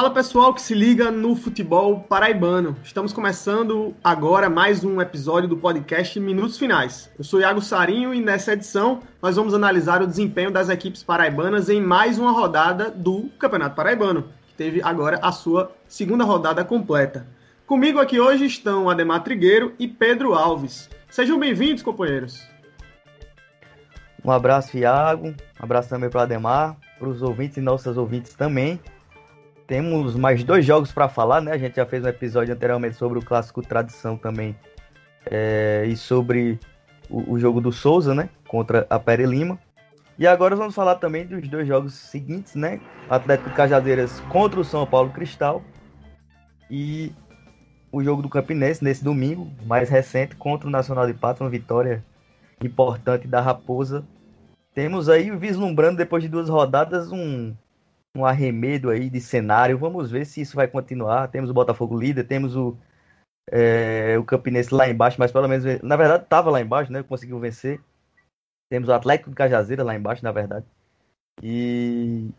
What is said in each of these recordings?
Fala pessoal que se liga no futebol paraibano. Estamos começando agora mais um episódio do podcast Minutos Finais. Eu sou Iago Sarinho e nessa edição nós vamos analisar o desempenho das equipes paraibanas em mais uma rodada do Campeonato Paraibano, que teve agora a sua segunda rodada completa. Comigo aqui hoje estão Ademar Trigueiro e Pedro Alves. Sejam bem-vindos, companheiros. Um abraço, Iago. Um abraço também para o Ademar, para os ouvintes e nossas ouvintes também. Temos mais dois jogos para falar, né? A gente já fez um episódio anteriormente sobre o clássico Tradição também. É, e sobre o, o, jogo do Souza, né? Contra a Pere Lima. E agora vamos falar também dos dois jogos seguintes, né? Atlético Cajadeiras contra o São Paulo Cristal. E o jogo do Campinense nesse domingo, mais recente, contra o Nacional de Pato, uma vitória importante da Raposa. Temos aí, vislumbrando depois de duas rodadas, um um arremedo aí de cenário. Vamos ver se isso vai continuar. Temos o Botafogo líder, temos o, é, o Campinense lá embaixo, mas pelo menos, na verdade, estava lá embaixo, né? Conseguiu vencer. Temos o Atlético de Cajazeira lá embaixo, na verdade. E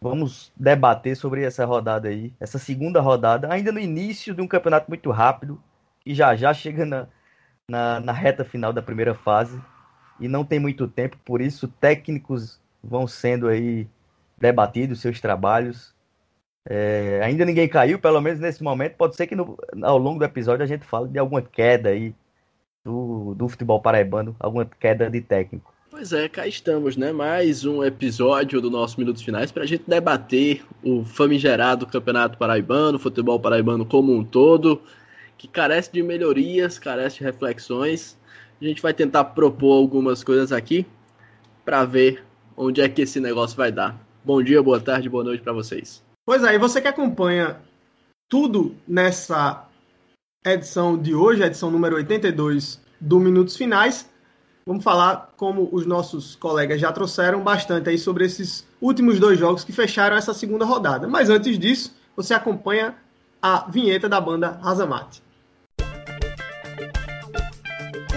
vamos debater sobre essa rodada aí, essa segunda rodada, ainda no início de um campeonato muito rápido, que já já chega na, na, na reta final da primeira fase. E não tem muito tempo, por isso técnicos vão sendo aí debatido seus trabalhos. É, ainda ninguém caiu, pelo menos nesse momento. Pode ser que no, ao longo do episódio a gente fale de alguma queda aí do, do futebol paraibano, alguma queda de técnico. Pois é, cá estamos, né? Mais um episódio do nosso Minutos Finais para a gente debater o famigerado Campeonato Paraibano, futebol paraibano como um todo, que carece de melhorias, carece de reflexões. A gente vai tentar propor algumas coisas aqui para ver onde é que esse negócio vai dar. Bom dia, boa tarde, boa noite para vocês. Pois aí, é, você que acompanha tudo nessa edição de hoje, a edição número 82 do Minutos Finais, vamos falar, como os nossos colegas já trouxeram, bastante aí sobre esses últimos dois jogos que fecharam essa segunda rodada. Mas antes disso, você acompanha a vinheta da banda Razamate.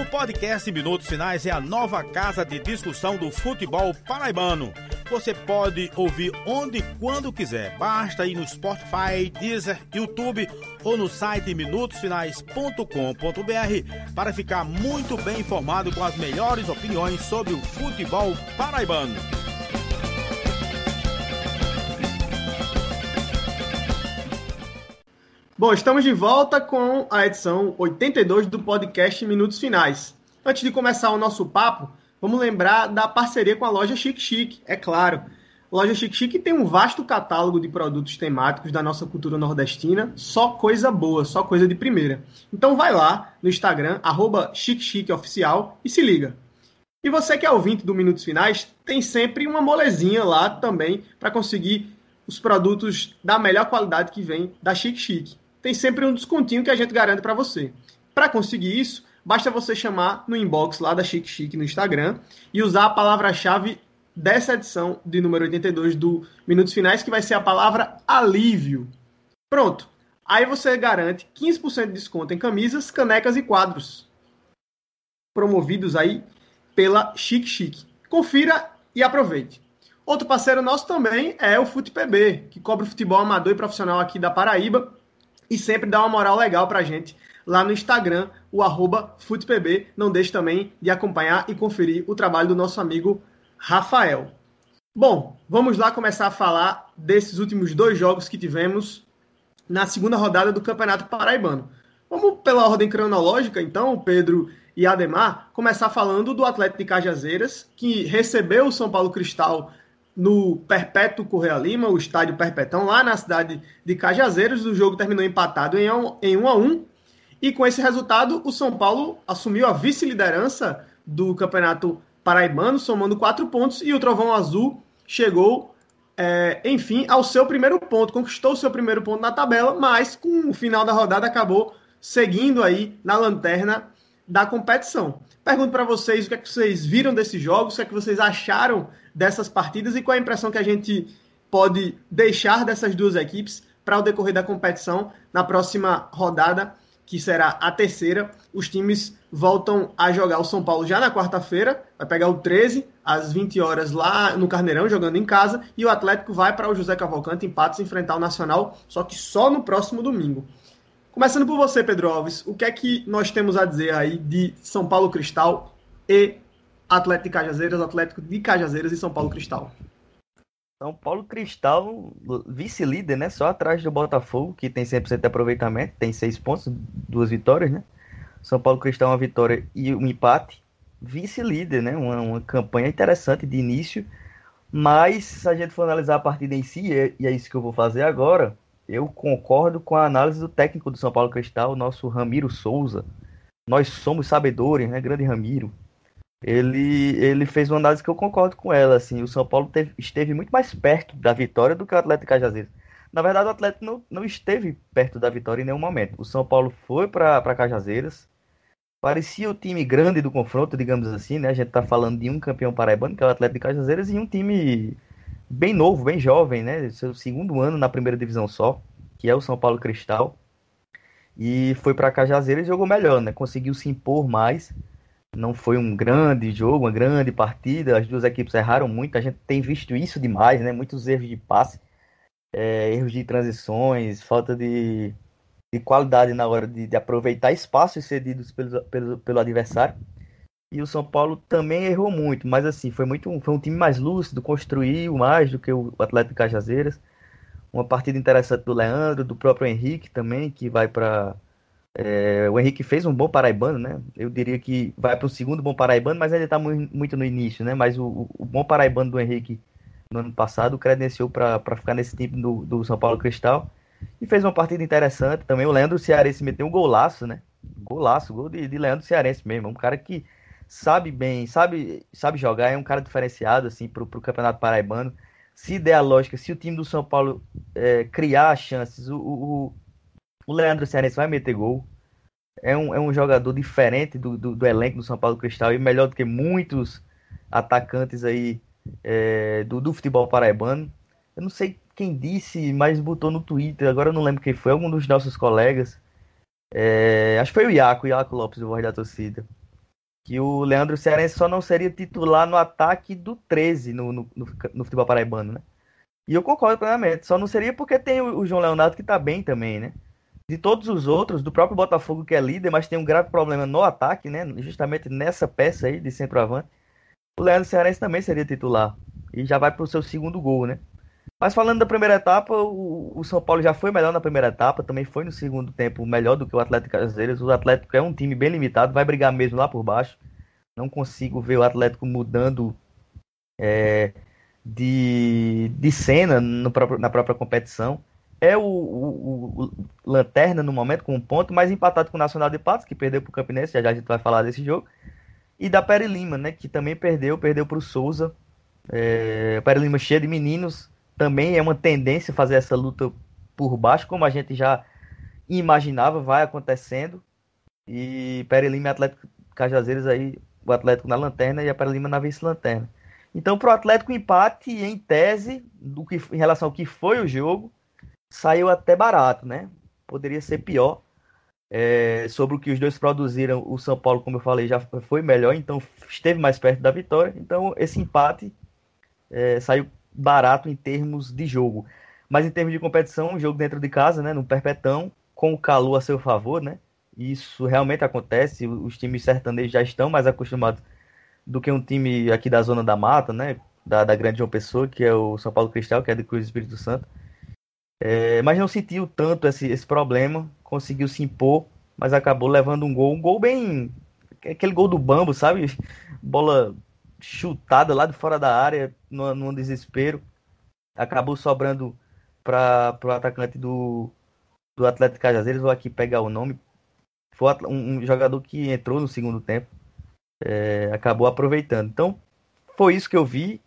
O podcast Minutos Finais é a nova casa de discussão do futebol paraibano você pode ouvir onde e quando quiser. Basta ir no Spotify, Deezer, YouTube ou no site minutosfinais.com.br para ficar muito bem informado com as melhores opiniões sobre o futebol paraibano. Bom, estamos de volta com a edição 82 do podcast Minutos Finais. Antes de começar o nosso papo, Vamos lembrar da parceria com a loja Chic Chic, é claro. Loja Chic Chic tem um vasto catálogo de produtos temáticos da nossa cultura nordestina, só coisa boa, só coisa de primeira. Então vai lá no Instagram, arroba Oficial e se liga. E você que é ouvinte do Minutos Finais, tem sempre uma molezinha lá também para conseguir os produtos da melhor qualidade que vem da Chic Chic. Tem sempre um descontinho que a gente garante para você. Para conseguir isso, Basta você chamar no inbox lá da Chique Chique no Instagram e usar a palavra-chave dessa edição de número 82 do Minutos Finais, que vai ser a palavra alívio. Pronto. Aí você garante 15% de desconto em camisas, canecas e quadros. Promovidos aí pela Chique Chique. Confira e aproveite. Outro parceiro nosso também é o FutePB, que cobre futebol amador e profissional aqui da Paraíba e sempre dá uma moral legal pra gente lá no Instagram, o arroba FutePB. Não deixe também de acompanhar e conferir o trabalho do nosso amigo Rafael. Bom, vamos lá começar a falar desses últimos dois jogos que tivemos na segunda rodada do Campeonato Paraibano. Vamos pela ordem cronológica, então, Pedro e Ademar, começar falando do Atlético de Cajazeiras, que recebeu o São Paulo Cristal no Perpétuo Correia Lima, o estádio Perpetão, lá na cidade de Cajazeiras. O jogo terminou empatado em 1 em um a 1 e com esse resultado, o São Paulo assumiu a vice-liderança do Campeonato Paraibano, somando quatro pontos, e o Trovão Azul chegou, é, enfim, ao seu primeiro ponto, conquistou o seu primeiro ponto na tabela, mas com o final da rodada acabou seguindo aí na lanterna da competição. Pergunto para vocês o que é que vocês viram desses jogos, o que é que vocês acharam dessas partidas e qual a impressão que a gente pode deixar dessas duas equipes para o decorrer da competição na próxima rodada que será a terceira, os times voltam a jogar o São Paulo já na quarta-feira, vai pegar o 13 às 20 horas lá no Carneirão, jogando em casa, e o Atlético vai para o José Cavalcante em Patos enfrentar o Nacional, só que só no próximo domingo. Começando por você, Pedro Alves, o que é que nós temos a dizer aí de São Paulo Cristal e Atlético de Cajazeiras, Atlético de Cajazeiras e São Paulo Cristal? São Paulo Cristal, vice-líder, né? Só atrás do Botafogo, que tem 100% de aproveitamento, tem seis pontos, duas vitórias, né? São Paulo Cristal uma vitória e um empate. Vice-líder, né? Uma, uma, campanha interessante de início. Mas se a gente for analisar a partida em si, e é isso que eu vou fazer agora, eu concordo com a análise do técnico do São Paulo Cristal, o nosso Ramiro Souza. Nós somos sabedores, né? Grande Ramiro. Ele, ele fez uma análise que eu concordo com ela. Assim, o São Paulo teve, esteve muito mais perto da vitória do que o Atlético Cajazeiras. Na verdade, o Atlético não, não esteve perto da vitória em nenhum momento. O São Paulo foi para Cajazeiras, parecia o time grande do confronto, digamos assim, né? A gente tá falando de um campeão paraibano, que é o Atlético de Cajazeiras, e um time bem novo, bem jovem, né? Seu segundo ano na primeira divisão só, que é o São Paulo Cristal. E foi para Cajazeiras e jogou melhor, né? Conseguiu se impor mais. Não foi um grande jogo, uma grande partida. As duas equipes erraram muito. A gente tem visto isso demais, né? Muitos erros de passe, é, erros de transições, falta de de qualidade na hora de, de aproveitar espaços cedidos pelo, pelo, pelo adversário. E o São Paulo também errou muito, mas assim, foi muito foi um time mais lúcido, construiu mais do que o Atlético Cajazeiras. Uma partida interessante do Leandro, do próprio Henrique também, que vai para é, o Henrique fez um bom paraibano, né? Eu diria que vai para o segundo bom paraibano, mas ainda está muito no início, né? Mas o, o, bom paraibano do Henrique no ano passado credenciou para ficar nesse time do, do São Paulo Cristal. E fez uma partida interessante também. O Leandro Cearense meteu um golaço, né? Golaço, gol de, de Leandro Cearense mesmo. Um cara que sabe bem, sabe, sabe jogar, é um cara diferenciado assim pro, pro Campeonato Paraibano. Se der a lógica, se o time do São Paulo é, criar chances, o, o, o Leandro Cearense vai meter gol. É um, é um jogador diferente do, do, do elenco do São Paulo Cristal e melhor do que muitos atacantes aí é, do, do futebol paraibano. Eu não sei quem disse, mas botou no Twitter, agora eu não lembro quem foi, algum dos nossos colegas. É, acho que foi o Iaco, Iaco Lopes, o voz da torcida. Que o Leandro Cearense só não seria titular no ataque do 13 no, no, no, no futebol paraibano, né? E eu concordo plenamente. Só não seria porque tem o, o João Leonardo que tá bem também, né? De todos os outros, do próprio Botafogo que é líder, mas tem um grave problema no ataque, né? Justamente nessa peça aí de centroavante. O Leandro Cearense também seria titular. E já vai pro seu segundo gol, né? Mas falando da primeira etapa, o, o, São Paulo já foi melhor na primeira etapa, também foi no segundo tempo melhor do que o Atlético Caseiras. O Atlético é um time bem limitado, vai brigar mesmo lá por baixo. Não consigo ver o Atlético mudando é, de, de cena no na própria competição. É o, o, o, Lanterna no momento com um ponto, mas empatado com o Nacional de Patos, que perdeu para o Campinense, já, já a gente vai falar desse jogo. E da Pere Lima, né, que também perdeu, perdeu para o Souza. É, Pere Lima cheia de meninos, também é uma tendência fazer essa luta por baixo, como a gente já imaginava, vai acontecendo. E Pere Lima e Atlético Cajazeiras aí, o Atlético na lanterna e a Pere Lima na vice-lanterna. Então, para o Atlético, empate, em tese, do que, em relação ao que foi o jogo, saiu até barato, né? Poderia ser pior. É, sobre o que os dois produziram, o São Paulo, como eu falei, já foi melhor, então esteve mais perto da vitória. Então, esse empate é, saiu barato em termos de jogo. Mas em termos de competição, um jogo dentro de casa, né, no Perpetão, com o calor a seu favor, né? Isso realmente acontece. Os times sertanejos já estão mais acostumados do que um time aqui da zona da mata, né? Da, da grande João Pessoa, que é o São Paulo Cristal, que é de Cruz Espírito Santo. É, mas não sentiu tanto esse, esse problema, conseguiu se impor, mas acabou levando um gol, um gol bem. aquele gol do bambo, sabe? Bola chutada lá de fora da área, no desespero. Acabou sobrando para o atacante do, do Atlético Cajazeiras. Vou aqui pegar o nome. Foi um, um jogador que entrou no segundo tempo. É, acabou aproveitando. Então, foi isso que eu vi.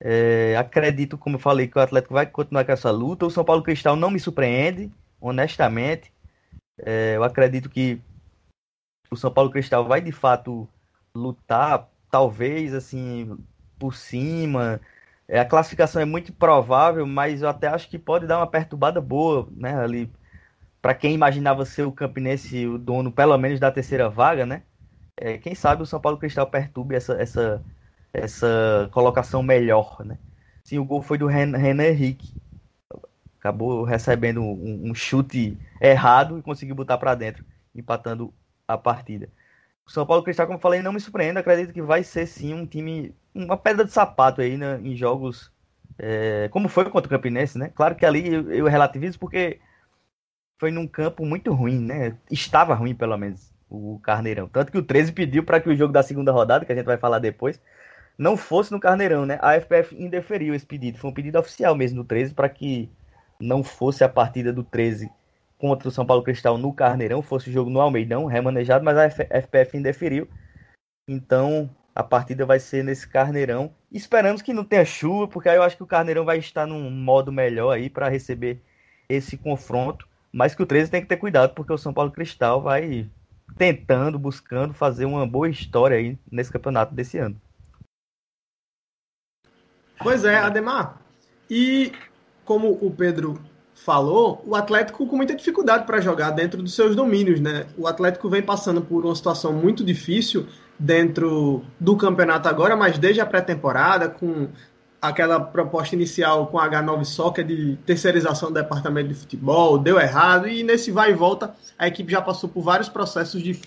É, acredito, como eu falei, que o Atlético vai continuar com essa luta. O São Paulo Cristal não me surpreende, honestamente. É, eu acredito que o São Paulo Cristal vai de fato lutar talvez assim por cima. É, a classificação é muito provável, mas eu até acho que pode dar uma perturbada boa, né? Ali para quem imaginava ser o Campinense o dono, pelo menos da terceira vaga, né? É, quem sabe o São Paulo Cristal perturbe essa, essa, essa colocação melhor, né? Sim, o gol foi do Renan Henrique. Acabou recebendo um, um chute errado e conseguiu botar para dentro, empatando a partida. O São Paulo Cristal, como falei, não me surpreende. Acredito que vai ser sim um time, uma pedra de sapato aí né, em jogos é, como foi contra o Campinense, né? Claro que ali eu, eu relativizo porque foi num campo muito ruim, né? Estava ruim, pelo menos, o Carneirão. Tanto que o 13 pediu para que o jogo da segunda rodada, que a gente vai falar depois, não fosse no Carneirão, né? A FPF indeferiu esse pedido. Foi um pedido oficial mesmo do 13 para que não fosse a partida do 13 contra o São Paulo Cristal no Carneirão, fosse o jogo no Almeidão, remanejado, mas a FPF indeferiu. Então, a partida vai ser nesse Carneirão. Esperamos que não tenha chuva, porque aí eu acho que o Carneirão vai estar num modo melhor aí para receber esse confronto. Mas que o 13 tem que ter cuidado, porque o São Paulo Cristal vai tentando, buscando fazer uma boa história aí nesse campeonato desse ano. Pois é, Ademar. E como o Pedro falou, o Atlético com muita dificuldade para jogar dentro dos seus domínios, né? O Atlético vem passando por uma situação muito difícil dentro do campeonato agora, mas desde a pré-temporada, com aquela proposta inicial com a H9 Soccer de terceirização do departamento de futebol, deu errado, e nesse vai e volta, a equipe já passou por vários processos de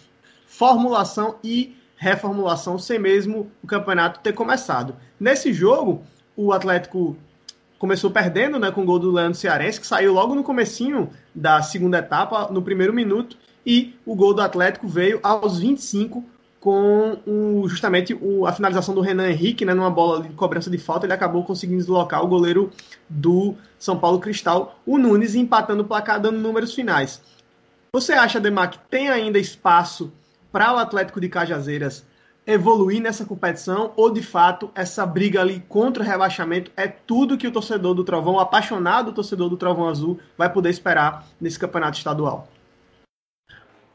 formulação e reformulação, sem mesmo o campeonato ter começado. Nesse jogo, o Atlético começou perdendo, né, com o gol do Leandro Cearense, que saiu logo no comecinho da segunda etapa, no primeiro minuto, e o gol do Atlético veio aos 25 com o, justamente o, a finalização do Renan Henrique, né, numa bola de cobrança de falta, ele acabou conseguindo deslocar o goleiro do São Paulo Cristal, o Nunes, empatando o placar, dando números finais. Você acha, Demar, que tem ainda espaço para o Atlético de Cajazeiras evoluir nessa competição ou de fato essa briga ali contra o rebaixamento é tudo que o torcedor do Trovão, o apaixonado torcedor do Trovão Azul, vai poder esperar nesse campeonato estadual?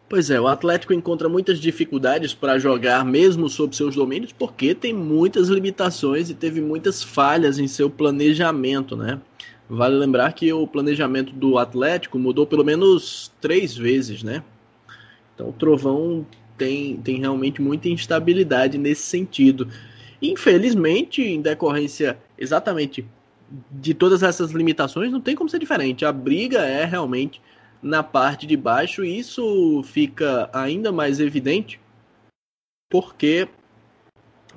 Pois é, o Atlético encontra muitas dificuldades para jogar mesmo sob seus domínios, porque tem muitas limitações e teve muitas falhas em seu planejamento, né? Vale lembrar que o planejamento do Atlético mudou pelo menos três vezes, né? Então o Trovão tem, tem realmente muita instabilidade nesse sentido. Infelizmente, em decorrência exatamente de todas essas limitações, não tem como ser diferente. A briga é realmente na parte de baixo, e isso fica ainda mais evidente porque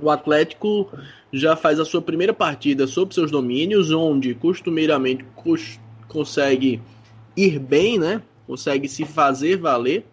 o Atlético já faz a sua primeira partida sob seus domínios, onde costumeiramente consegue ir bem, né? Consegue se fazer valer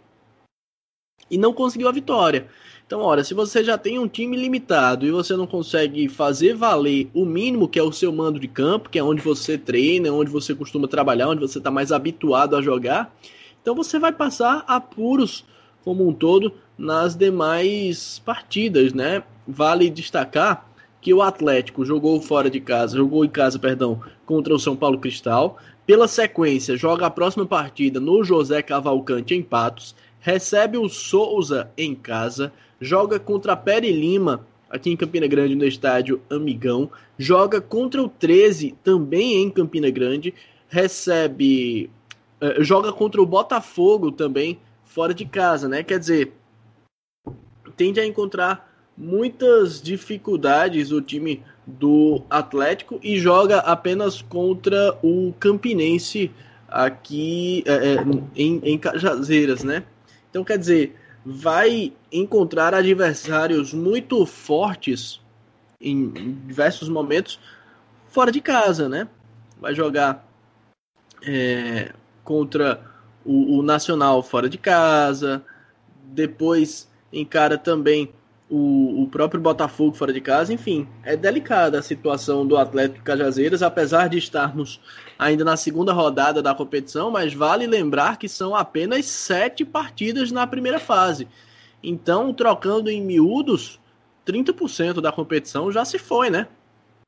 e não conseguiu a vitória. Então, ora, se você já tem um time limitado e você não consegue fazer valer o mínimo que é o seu mando de campo, que é onde você treina, onde você costuma trabalhar, onde você está mais habituado a jogar, então você vai passar apuros como um todo nas demais partidas, né? Vale destacar que o Atlético jogou fora de casa, jogou em casa, perdão, contra o São Paulo Cristal. Pela sequência, joga a próxima partida no José Cavalcante em Patos, recebe o Souza em casa, joga contra a Pere Lima, aqui em Campina Grande, no estádio Amigão, joga contra o 13, também em Campina Grande, recebe. Uh, joga contra o Botafogo também, fora de casa, né? Quer dizer, tende a encontrar muitas dificuldades o time do Atlético e joga apenas contra o Campinense aqui é, em, em Cajazeiras, né? Então, quer dizer, vai encontrar adversários muito fortes em diversos momentos fora de casa, né? Vai jogar é, contra o, o, Nacional fora de casa, depois encara também o, o, próprio Botafogo fora de casa, enfim, é delicada a situação do Atlético Cajazeiras, apesar de estarmos ainda na segunda rodada da competição, mas vale lembrar que são apenas sete partidas na primeira fase. Então, trocando em miúdos, 30% da competição já se foi, né?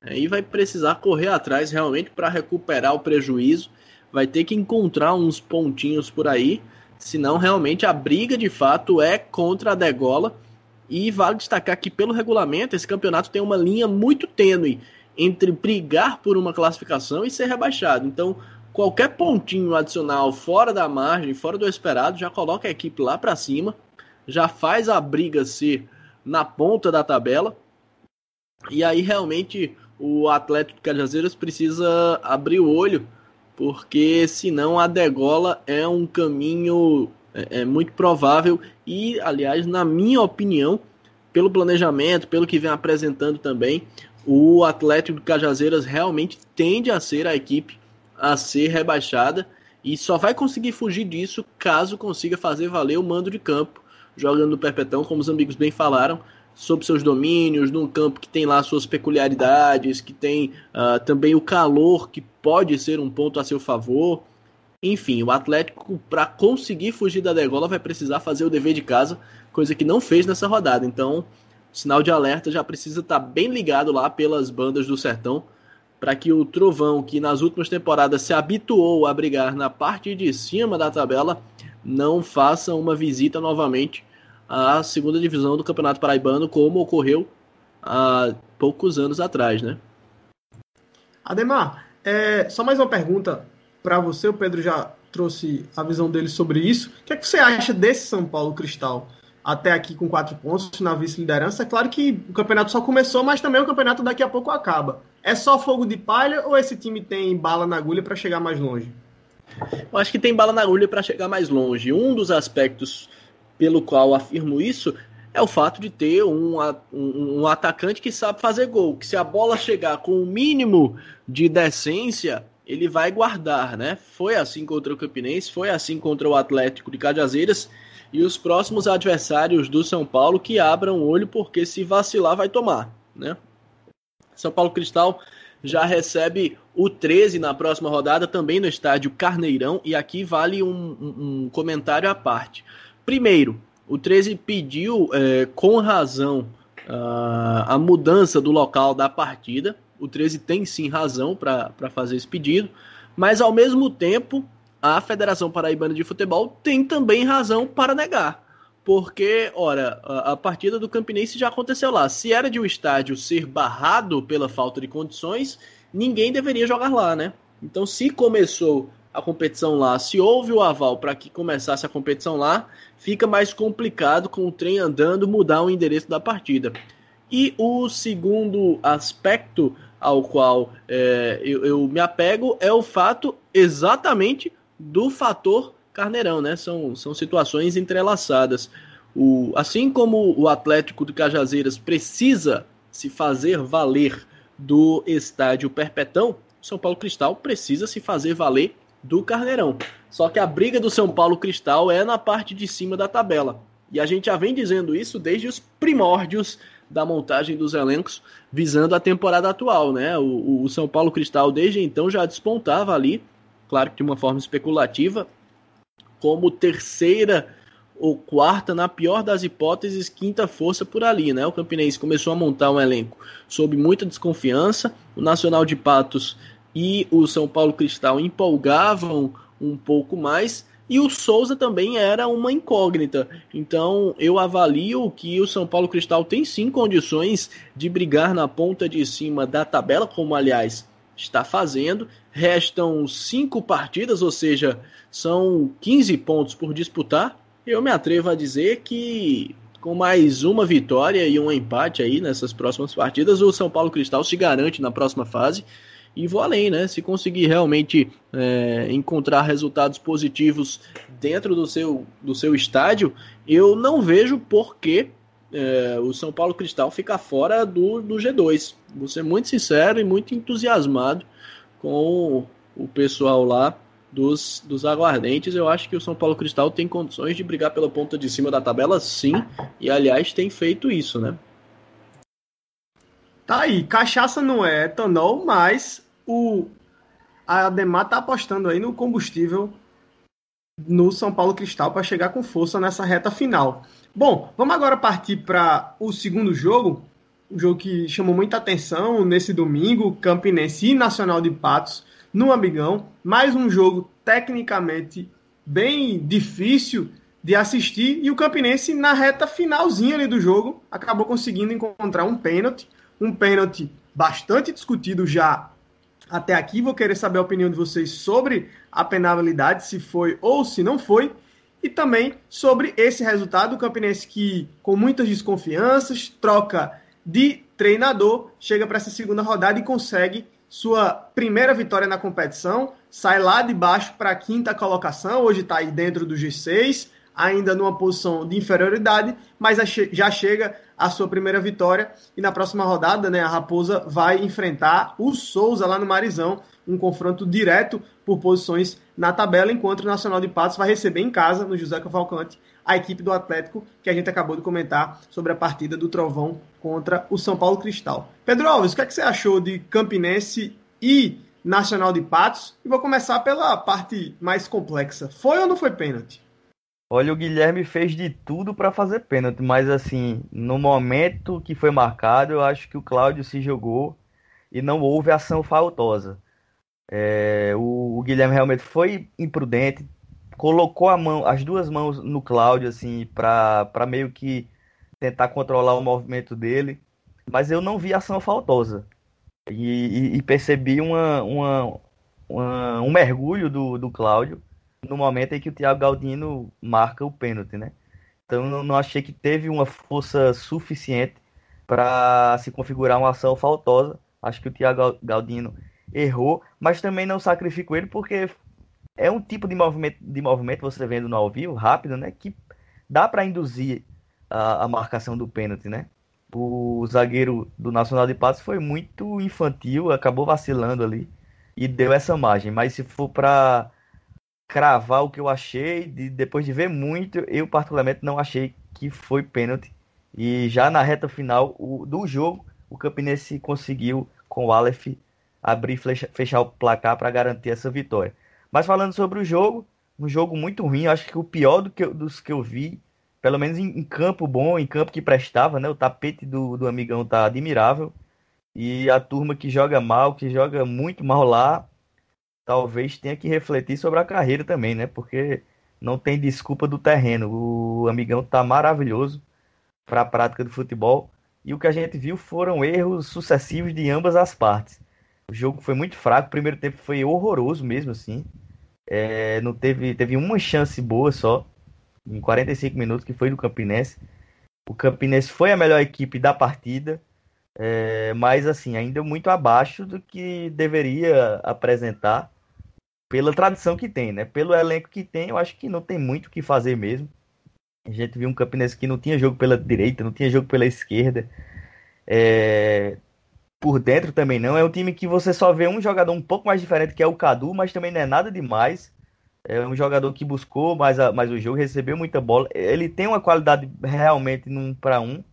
Aí vai precisar correr atrás realmente para recuperar o prejuízo. Vai ter que encontrar uns pontinhos por aí, senão realmente a briga de fato é contra a degola. E vale destacar que, pelo regulamento, esse campeonato tem uma linha muito tênue entre brigar por uma classificação e ser rebaixado. Então, qualquer pontinho adicional fora da margem, fora do esperado, já coloca a equipe lá para cima, já faz a briga ser na ponta da tabela. E aí realmente o Atlético de Cajazeiras precisa abrir o olho, porque senão a degola é um caminho é, é muito provável e, aliás, na minha opinião, pelo planejamento, pelo que vem apresentando também, o Atlético de Cajazeiras realmente tende a ser a equipe a ser rebaixada e só vai conseguir fugir disso caso consiga fazer valer o mando de campo, jogando no Perpetão, como os amigos bem falaram, sob seus domínios, num campo que tem lá suas peculiaridades, que tem uh, também o calor que pode ser um ponto a seu favor. Enfim, o Atlético, para conseguir fugir da degola, vai precisar fazer o dever de casa, coisa que não fez nessa rodada. Então, sinal de alerta já precisa estar tá bem ligado lá pelas bandas do Sertão, para que o Trovão, que nas últimas temporadas se habituou a brigar na parte de cima da tabela, não faça uma visita novamente a segunda divisão do Campeonato Paraibano, como ocorreu há poucos anos atrás, né? Ademar, é, só mais uma pergunta para você. O Pedro já trouxe a visão dele sobre isso. O que, é que você acha desse São Paulo Cristal? Até aqui com quatro pontos na vice-liderança. É claro que o campeonato só começou, mas também o campeonato daqui a pouco acaba. É só fogo de palha ou esse time tem bala na agulha para chegar mais longe? Eu acho que tem bala na agulha para chegar mais longe. Um dos aspectos pelo qual afirmo isso é o fato de ter um, um, um, atacante que sabe fazer gol, que se a bola chegar com o mínimo de decência, ele vai guardar, né? Foi assim contra o Campinense, foi assim contra o Atlético de Cajazeiras e os próximos adversários do São Paulo que abram o olho, porque se vacilar vai tomar, né? São Paulo Cristal já recebe o 13 na próxima rodada, também no estádio Carneirão, e aqui vale um, um comentário à parte. Primeiro, o 13 pediu é, com razão a, a mudança do local da partida. O 13 tem sim razão para fazer esse pedido, mas ao mesmo tempo a Federação Paraibana de Futebol tem também razão para negar. Porque, ora, a, a partida do Campinense já aconteceu lá. Se era de um estádio ser barrado pela falta de condições, ninguém deveria jogar lá, né? Então, se começou a competição lá, se houve o aval para que começasse a competição lá, fica mais complicado com o trem andando mudar o endereço da partida. E o segundo aspecto ao qual é, eu, eu, me apego é o fato exatamente do fator Carneirão, né? São, são situações entrelaçadas. O, assim como o Atlético de Cajazeiras precisa se fazer valer do estádio Perpetão, São Paulo Cristal precisa se fazer valer do Carneirão. Só que a briga do São Paulo Cristal é na parte de cima da tabela. E a gente já vem dizendo isso desde os primórdios da montagem dos elencos, visando a temporada atual, né? O, o São Paulo Cristal desde então já despontava ali, claro que de uma forma especulativa, como terceira ou quarta, na pior das hipóteses, quinta força por ali, né? O Campinense começou a montar um elenco sob muita desconfiança, o Nacional de Patos e o São Paulo Cristal empolgavam um pouco mais. E o Souza também era uma incógnita. Então eu avalio que o São Paulo Cristal tem sim condições de brigar na ponta de cima da tabela, como aliás está fazendo. Restam cinco partidas, ou seja, são 15 pontos por disputar. Eu me atrevo a dizer que com mais uma vitória e um empate aí nessas próximas partidas, o São Paulo Cristal se garante na próxima fase e vou além, né? Se conseguir realmente é, encontrar resultados positivos dentro do seu, do seu estádio, eu não vejo por que é, o São Paulo Cristal ficar fora do, do G2. Vou ser muito sincero e muito entusiasmado com o pessoal lá dos, dos aguardentes. Eu acho que o São Paulo Cristal tem condições de brigar pela ponta de cima da tabela, sim, e aliás tem feito isso, né? Tá aí, cachaça não é etanol, mas o a Ademar tá apostando aí no combustível no São Paulo Cristal para chegar com força nessa reta final. Bom, vamos agora partir para o segundo jogo, um jogo que chamou muita atenção nesse domingo, Campinense e Nacional de Patos no Amigão, mais um jogo tecnicamente bem difícil de assistir e o Campinense na reta finalzinha do jogo acabou conseguindo encontrar um pênalti, um pênalti bastante discutido já até aqui. Vou querer saber a opinião de vocês sobre a penalidade, se foi ou se não foi. E também sobre esse resultado, o Campinense que, com muitas desconfianças, troca de treinador, chega para essa segunda rodada e consegue sua primeira vitória na competição, sai lá de baixo para a quinta colocação, hoje está aí dentro do G6, ainda numa posição de inferioridade, mas já chega a sua primeira vitória e na próxima rodada, né, a Raposa vai enfrentar o Souza lá no Marizão, um confronto direto por posições na tabela, enquanto o Nacional de Patos vai receber em casa, no José Cavalcante, a equipe do Atlético, que a gente acabou de comentar sobre a partida do Trovão contra o São Paulo Cristal. Pedro Alves, o que, é que você achou de Campinense e Nacional de Patos? E vou começar pela parte mais complexa. Foi ou não foi pênalti? Olha, o Guilherme fez de tudo para fazer pênalti, mas assim, no momento que foi marcado, eu acho que o Cláudio se jogou e não houve ação faltosa. É, o, o, Guilherme realmente foi imprudente, colocou a mão, as duas mãos no Cláudio, assim, para meio que tentar controlar o movimento dele, mas eu não vi ação faltosa. E, e, e percebi uma, uma, uma, um mergulho do, do Cláudio no momento em que o Thiago Galdino marca o pênalti, né? Então eu não achei que teve uma força suficiente para se configurar uma ação faltosa. Acho que o Thiago Galdino errou, mas também não sacrifico ele porque é um tipo de movimento, de movimento você vendo no ao vivo, rápido, né? Que dá para induzir a, a, marcação do pênalti, né? O zagueiro do Nacional de Patos foi muito infantil, acabou vacilando ali e deu essa margem. Mas se for para cravar o que eu achei, de, depois de ver muito, eu particularmente não achei que foi pênalti. E já na reta final o, do jogo, o Campinense conseguiu, com o Aleph, abrir fechar, fechar o placar para garantir essa vitória. Mas falando sobre o jogo, um jogo muito ruim, acho que o pior do que, dos que eu vi, pelo menos em, em, campo bom, em campo que prestava, né? O tapete do, do amigão tá admirável. E a turma que joga mal, que joga muito mal lá, talvez tenha que refletir sobre a carreira também, né? Porque não tem desculpa do terreno. O amigão tá maravilhoso para a prática do futebol. E o que a gente viu foram erros sucessivos de ambas as partes. O jogo foi muito fraco, o primeiro tempo foi horroroso mesmo, assim. É, não teve, teve uma chance boa só, em 45 minutos, que foi do Campinense. O Campinense foi a melhor equipe da partida, é, mas assim, ainda muito abaixo do que deveria apresentar pela tradição que tem, né? Pelo elenco que tem, eu acho que não tem muito o que fazer mesmo. A gente viu um Campinense que não tinha jogo pela direita, não tinha jogo pela esquerda. É, por dentro também não. É um time que você só vê um jogador um pouco mais diferente, que é o Cadu, mas também não é nada demais. É um jogador que buscou mais, a, mais o jogo, recebeu muita bola. Ele tem uma qualidade realmente num para um,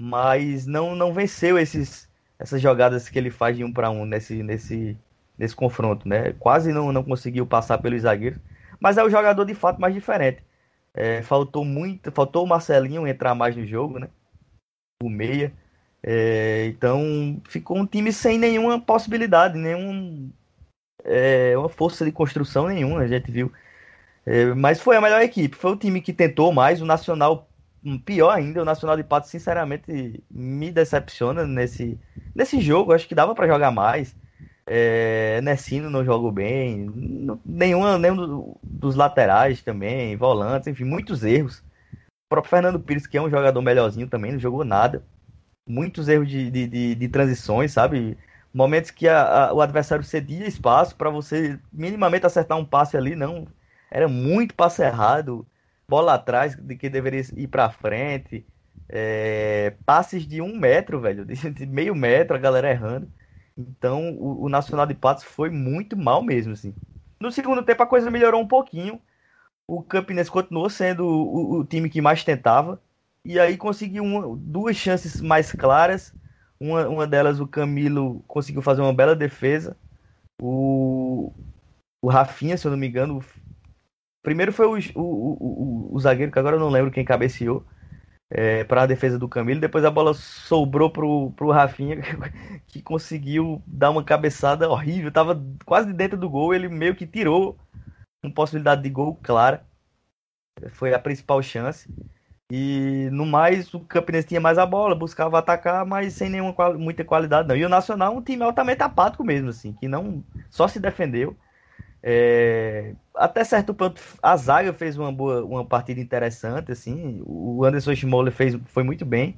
mas não, não venceu esses, essas jogadas que ele faz de um para um nesse, nesse, nesse confronto, né? Quase não, não conseguiu passar pelos zagueiros, mas é o jogador de fato mais diferente. É, faltou muito, faltou o Marcelinho entrar mais no jogo, né? O meia. É, então ficou um time sem nenhuma possibilidade, nenhum é, uma força de construção nenhuma, a gente viu. É, mas foi a melhor equipe, foi o time que tentou mais, o Nacional hum, pior ainda, o Nacional de Pato sinceramente me decepciona nesse, nesse jogo, acho que dava para jogar mais. É, Nessino não jogou bem, nenhuma, nenhum dos laterais também, volantes, enfim, muitos erros. O próprio Fernando Pires, que é um jogador melhorzinho também, não jogou nada muitos erros de, de, de, de transições, sabe? Momentos que a, a, o adversário cedia espaço para você minimamente acertar um passe ali, não. Era muito passe errado, bola atrás de que deveria ir para frente, é, passes de um metro, velho, de, de, meio metro, a galera errando. Então o, o Nacional de Patos foi muito mal mesmo, assim. No segundo tempo a coisa melhorou um pouquinho. O Campinense continuou sendo o, o time que mais tentava e aí conseguiu uma, duas chances mais claras. Uma, uma delas o Camilo conseguiu fazer uma bela defesa. O, o Rafinha, se eu não me engano. Primeiro foi o, o, o, o zagueiro, que agora eu não lembro quem cabeceou. É, para a defesa do Camilo. Depois a bola sobrou pro, pro Rafinha, que conseguiu dar uma cabeçada horrível. Tava quase dentro do gol. Ele meio que tirou uma possibilidade de gol clara. Foi a principal chance. E no mais, o Campinense tinha mais a bola, buscava atacar, mas sem nenhuma muita qualidade não. E o Nacional é um time altamente apático mesmo, assim, que não só se defendeu. É, até certo ponto, a zaga fez uma boa, uma partida interessante, assim. O Anderson Schmoller fez, foi muito bem.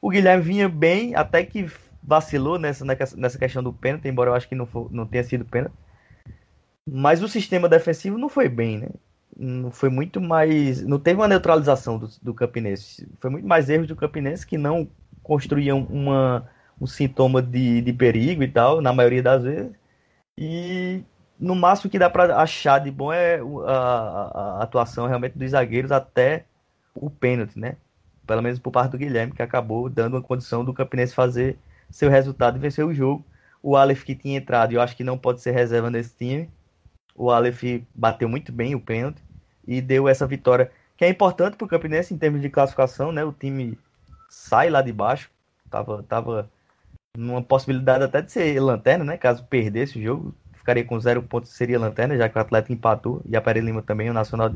O Guilherme vinha bem, até que vacilou nessa, nessa questão do pênalti, embora eu acho que não, for, não tenha sido pênalti. Mas o sistema defensivo não foi bem, né? Não foi muito mais. Não teve uma neutralização do, do Campinense. Foi muito mais erros do Campinense que não construíam uma, um sintoma de, de perigo e tal, na maioria das vezes. E no máximo que dá para achar de bom é a, a, atuação realmente dos zagueiros até o pênalti, né? Pelo menos por parte do Guilherme, que acabou dando uma condição do Campinense fazer seu resultado e vencer o jogo. O Aleph que tinha entrado, eu acho que não pode ser reserva nesse time. O Aleph bateu muito bem o pênalti e deu essa vitória que é importante para o Campinense em termos de classificação, né? O time sai lá de baixo, tava, tava numa possibilidade até de ser lanterna, né? Caso perdesse o jogo, ficaria com zero pontos, seria lanterna, já que o Atlético empatou e a Pereira Lima também, o Nacional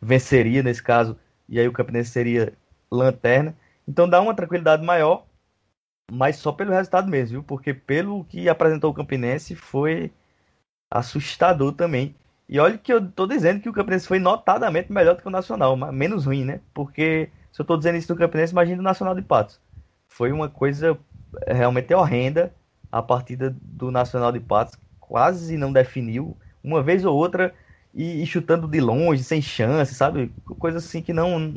venceria nesse caso, e aí o Campinense seria lanterna. Então dá uma tranquilidade maior mas só pelo resultado mesmo, viu? Porque pelo que apresentou o Campinense foi assustador também. E olha que eu tô dizendo que o Campinense foi notadamente melhor do que o Nacional, mas menos ruim, né? Porque se eu tô dizendo isso do Campinense, imagina o Nacional de Patos. Foi uma coisa realmente horrenda a partida do Nacional de Patos, quase não definiu, uma vez ou outra e, e chutando de longe, sem chance, sabe? Coisa assim que não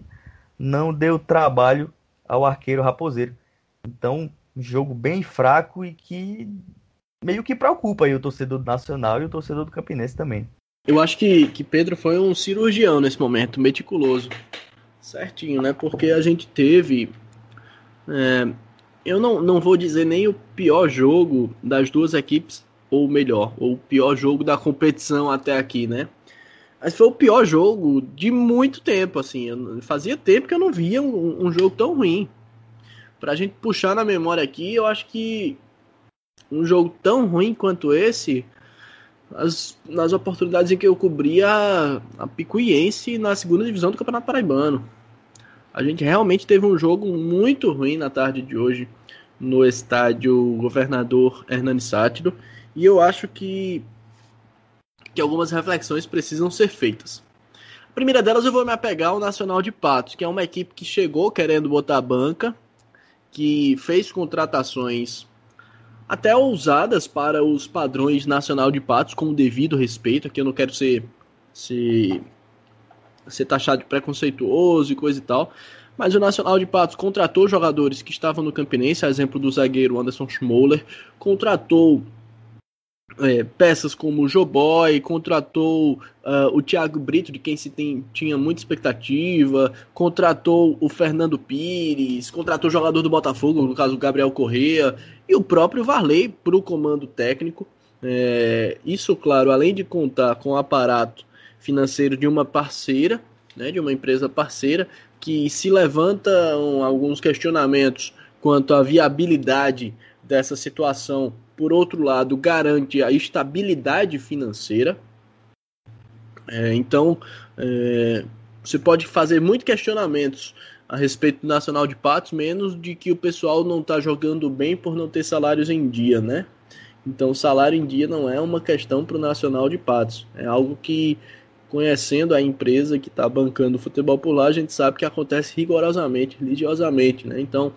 não deu trabalho ao arqueiro raposeiro. Então, um jogo bem fraco e que meio que preocupa aí o torcedor do Nacional e o torcedor do Campinense também. Eu acho que, que Pedro foi um cirurgião nesse momento, meticuloso. Certinho, né? Porque a gente teve. É, eu não, não vou dizer nem o pior jogo das duas equipes, ou melhor, ou o pior jogo da competição até aqui, né? Mas foi o pior jogo de muito tempo, assim. Fazia tempo que eu não via um, um jogo tão ruim pra gente puxar na memória aqui, eu acho que um jogo tão ruim quanto esse, as, nas oportunidades em que eu cobria a, a Picuiense na segunda divisão do Campeonato Paraibano. A gente realmente teve um jogo muito ruim na tarde de hoje no estádio Governador Hernani Sátiro, e eu acho que, que algumas reflexões precisam ser feitas. A primeira delas eu vou me apegar ao Nacional de Patos, que é uma equipe que chegou querendo botar banca, que fez contratações até ousadas para os padrões nacional de patos, com o devido respeito. Aqui eu não quero ser, ser, ser taxado de preconceituoso e coisa e tal. Mas o Nacional de Patos contratou jogadores que estavam no Campinense, a exemplo do zagueiro Anderson Schmoller, contratou é, peças como o Joboy, contratou uh, o Thiago Brito, de quem se tem, tinha muita expectativa, contratou o Fernando Pires, contratou o jogador do Botafogo, no caso o Gabriel Correa, e o próprio Varley para o comando técnico. É, isso, claro, além de contar com o aparato financeiro de uma parceira, né, de uma empresa parceira, que se levantam alguns questionamentos quanto à viabilidade dessa situação por outro lado, garante a estabilidade financeira. É, então, é, você pode fazer muitos questionamentos a respeito do Nacional de Patos, menos de que o pessoal não está jogando bem por não ter salários em dia, né? Então, salário em dia não é uma questão para o Nacional de Patos. É algo que, conhecendo a empresa que está bancando o futebol por lá, a gente sabe que acontece rigorosamente, religiosamente, né? Então,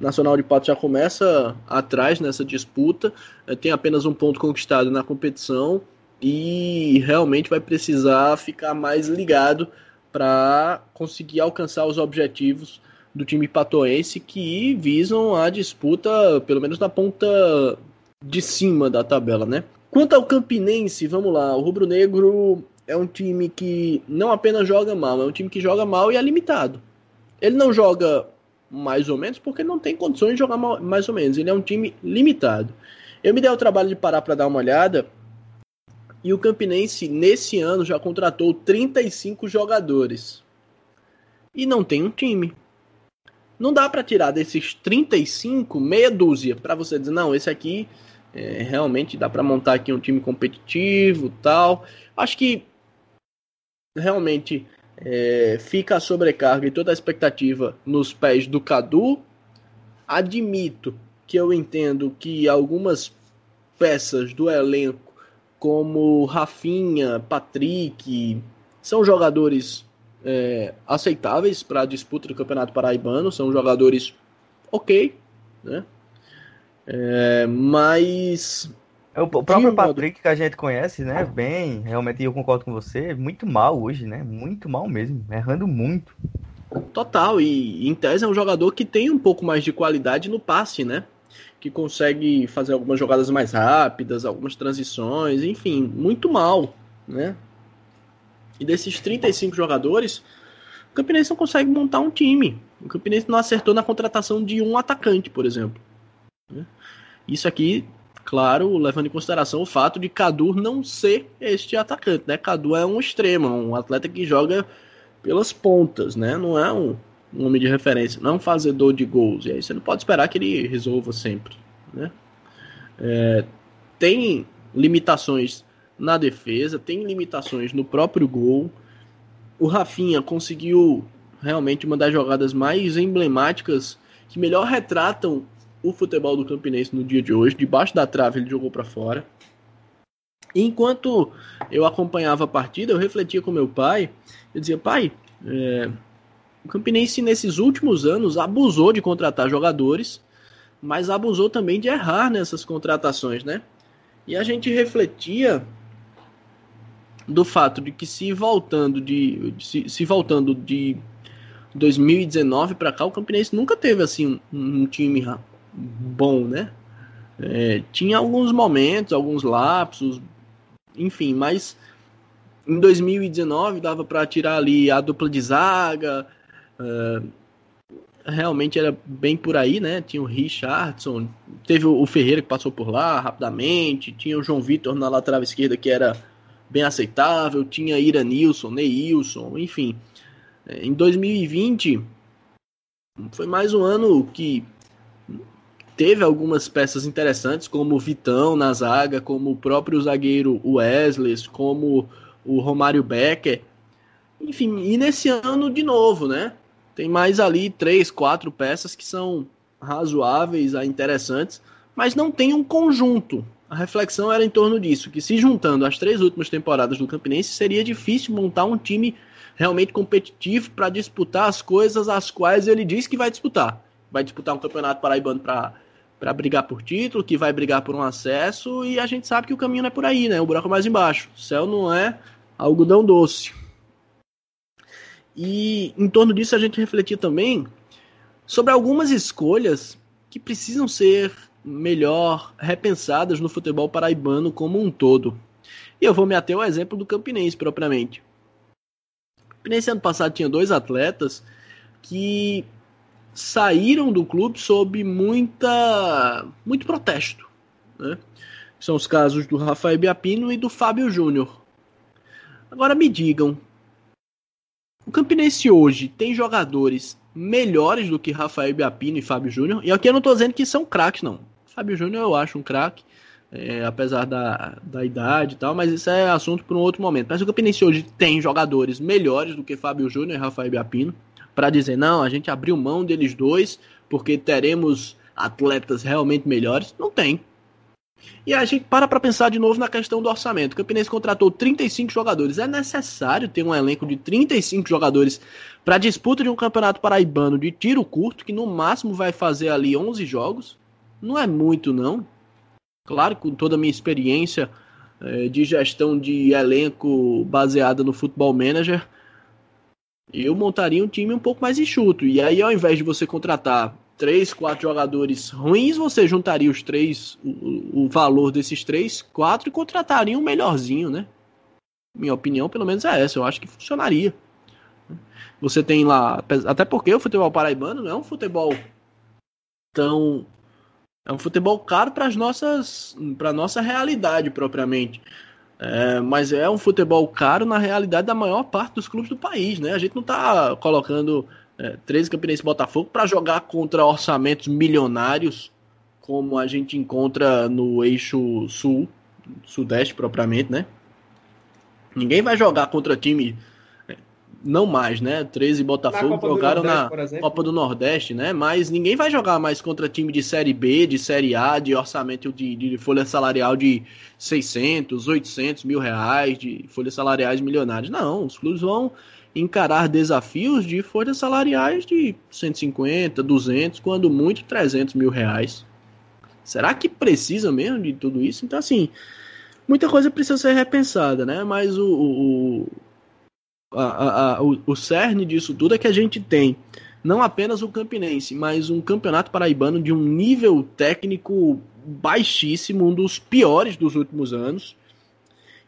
Nacional de Patos já começa atrás nessa disputa, eh, tem apenas um ponto conquistado na competição e realmente vai precisar ficar mais ligado para conseguir alcançar os objetivos do time patoense que visam a disputa, pelo menos na ponta de cima da tabela, né? Quanto ao Campinense, vamos lá, o Rubro Negro é um time que não apenas joga mal, é um time que joga mal e é limitado. Ele não joga mais ou menos, porque não tem condições de jogar mais ou menos. Ele é um time limitado. Eu me dei o trabalho de parar para dar uma olhada. E o Campinense, nesse ano, já contratou 35 jogadores. E não tem um time. Não dá para tirar desses 35 meia dúzia para você dizer, não, esse aqui é, realmente dá para montar aqui um time competitivo tal. Acho que realmente É, fica a sobrecarga e toda a expectativa nos pés do Cadu. Admito que eu entendo que algumas peças do elenco, como Rafinha, Patrick, são jogadores é, aceitáveis para a disputa do Campeonato Paraibano, são jogadores ok, né? É, mas o próprio Patrick que a gente conhece, né? Bem, realmente eu concordo com você, muito mal hoje, né? Muito mal mesmo, errando muito. Total, e em tese é um jogador que tem um pouco mais de qualidade no passe, né? Que consegue fazer algumas jogadas mais rápidas, algumas transições, enfim, muito mal, né? E desses 35 jogadores, o Campinense não consegue montar um time. O Campinense não acertou na contratação de um atacante, por exemplo. Né? Isso aqui, claro, levando em consideração o fato de Cadu não ser este atacante, né? Cadu é um extremo, um atleta que joga pelas pontas, né? Não é um, um homem de referência, não é um fazedor de gols. E aí você não pode esperar que ele resolva sempre, né? É, tem limitações na defesa, tem limitações no próprio gol. O Rafinha conseguiu realmente uma das jogadas mais emblemáticas que melhor retratam o futebol do Campinense no dia de hoje. Debaixo da trave ele jogou para fora. enquanto eu acompanhava a partida, eu refletia com meu pai. Eu dizia, pai, é, o Campinense nesses últimos anos abusou de contratar jogadores, mas abusou também de errar nessas contratações, né? E a gente refletia do fato de que se voltando de se, se voltando de 2019 para cá o Campinense nunca teve assim um, um time bom, né? É, tinha alguns momentos, alguns lapsos, enfim, mas em 2019 dava para tirar ali a dupla de zaga, uh, realmente era bem por aí, né? Tinha o Richardson, teve o Ferreira que passou por lá rapidamente, tinha o João Vitor na lateral esquerda que era bem aceitável, tinha Iranilson, Neilson, enfim. É, em 2020 foi mais um ano que teve algumas peças interessantes, como o Vitão na zaga, como o próprio zagueiro Wesley, como o Romário Becker. Enfim, e nesse ano de novo, né? Tem mais ali três, quatro peças que são razoáveis a interessantes, mas não tem um conjunto a reflexão era em torno disso, que se juntando as três últimas temporadas do Campinense, seria difícil montar um time realmente competitivo para disputar as coisas as quais ele diz que vai disputar. Vai disputar um campeonato paraibano para para brigar por título, que vai brigar por um acesso, e a gente sabe que o caminho não é por aí, né? O buraco é mais embaixo. O céu não é algodão doce. E em torno disso a gente refletir também sobre algumas escolhas que precisam ser melhor repensadas no futebol paraibano como um todo. E eu vou me ater ao exemplo do Campinense propriamente. O Campinense ano passado tinha dois atletas que saíram do clube sob muita muito protesto, né? São os casos do Rafael Biapino e do Fábio Júnior. Agora me digam, o Campinense hoje tem jogadores melhores do que Rafael Biapino e Fábio Júnior. E aqui eu não estou dizendo que são craques, não. Fábio Júnior eu acho um craque, é, apesar da, da idade e tal, mas isso é assunto para um outro momento. Mas o Campinense hoje tem jogadores melhores do que Fábio Júnior e Rafael Biapino, para dizer, não, a gente abriu mão deles dois porque teremos atletas realmente melhores. Não tem. E a gente para para pensar de novo na questão do orçamento. O Campinense contratou 35 jogadores. É necessário ter um elenco de 35 jogadores para disputa de um campeonato paraibano de tiro curto, que no máximo vai fazer ali 11 jogos. Não é muito, não. Claro, com toda a minha experiência é, de gestão de elenco baseada no Futebol Manager, eu montaria um time um pouco mais enxuto. E aí, ao invés de você contratar três, quatro jogadores ruins, você juntaria os três, o, o valor desses três, quatro, e contrataria um melhorzinho, né? Minha opinião, pelo menos, é essa. Eu acho que funcionaria. Você tem lá. Até porque o futebol paraibano não é um futebol tão é um futebol caro para as nossas, para nossa realidade propriamente. É, mas é um futebol caro na realidade da maior parte dos clubes do país, né? A gente não está colocando é, 13 Campinense Botafogo para jogar contra orçamentos milionários como a gente encontra no eixo sul, sudeste propriamente, né? Ninguém vai jogar contra time não mais, né? 13 e Botafogo na jogaram na Copa do Nordeste, né? Mas ninguém vai jogar mais contra time de Série B, de Série A, de orçamento de, de folha salarial de 600, 800 mil reais, de folhas salariais milionárias. Não, os clubes vão encarar desafios de folhas salariais de 150, 200, quando muito 300 mil reais. Será que precisa mesmo de tudo isso? Então, assim, muita coisa precisa ser repensada, né? Mas o, o, a, a, o, o cerne disso tudo é que a gente tem não apenas o Campinense, mas um campeonato paraibano de um nível técnico baixíssimo, um dos piores dos últimos anos.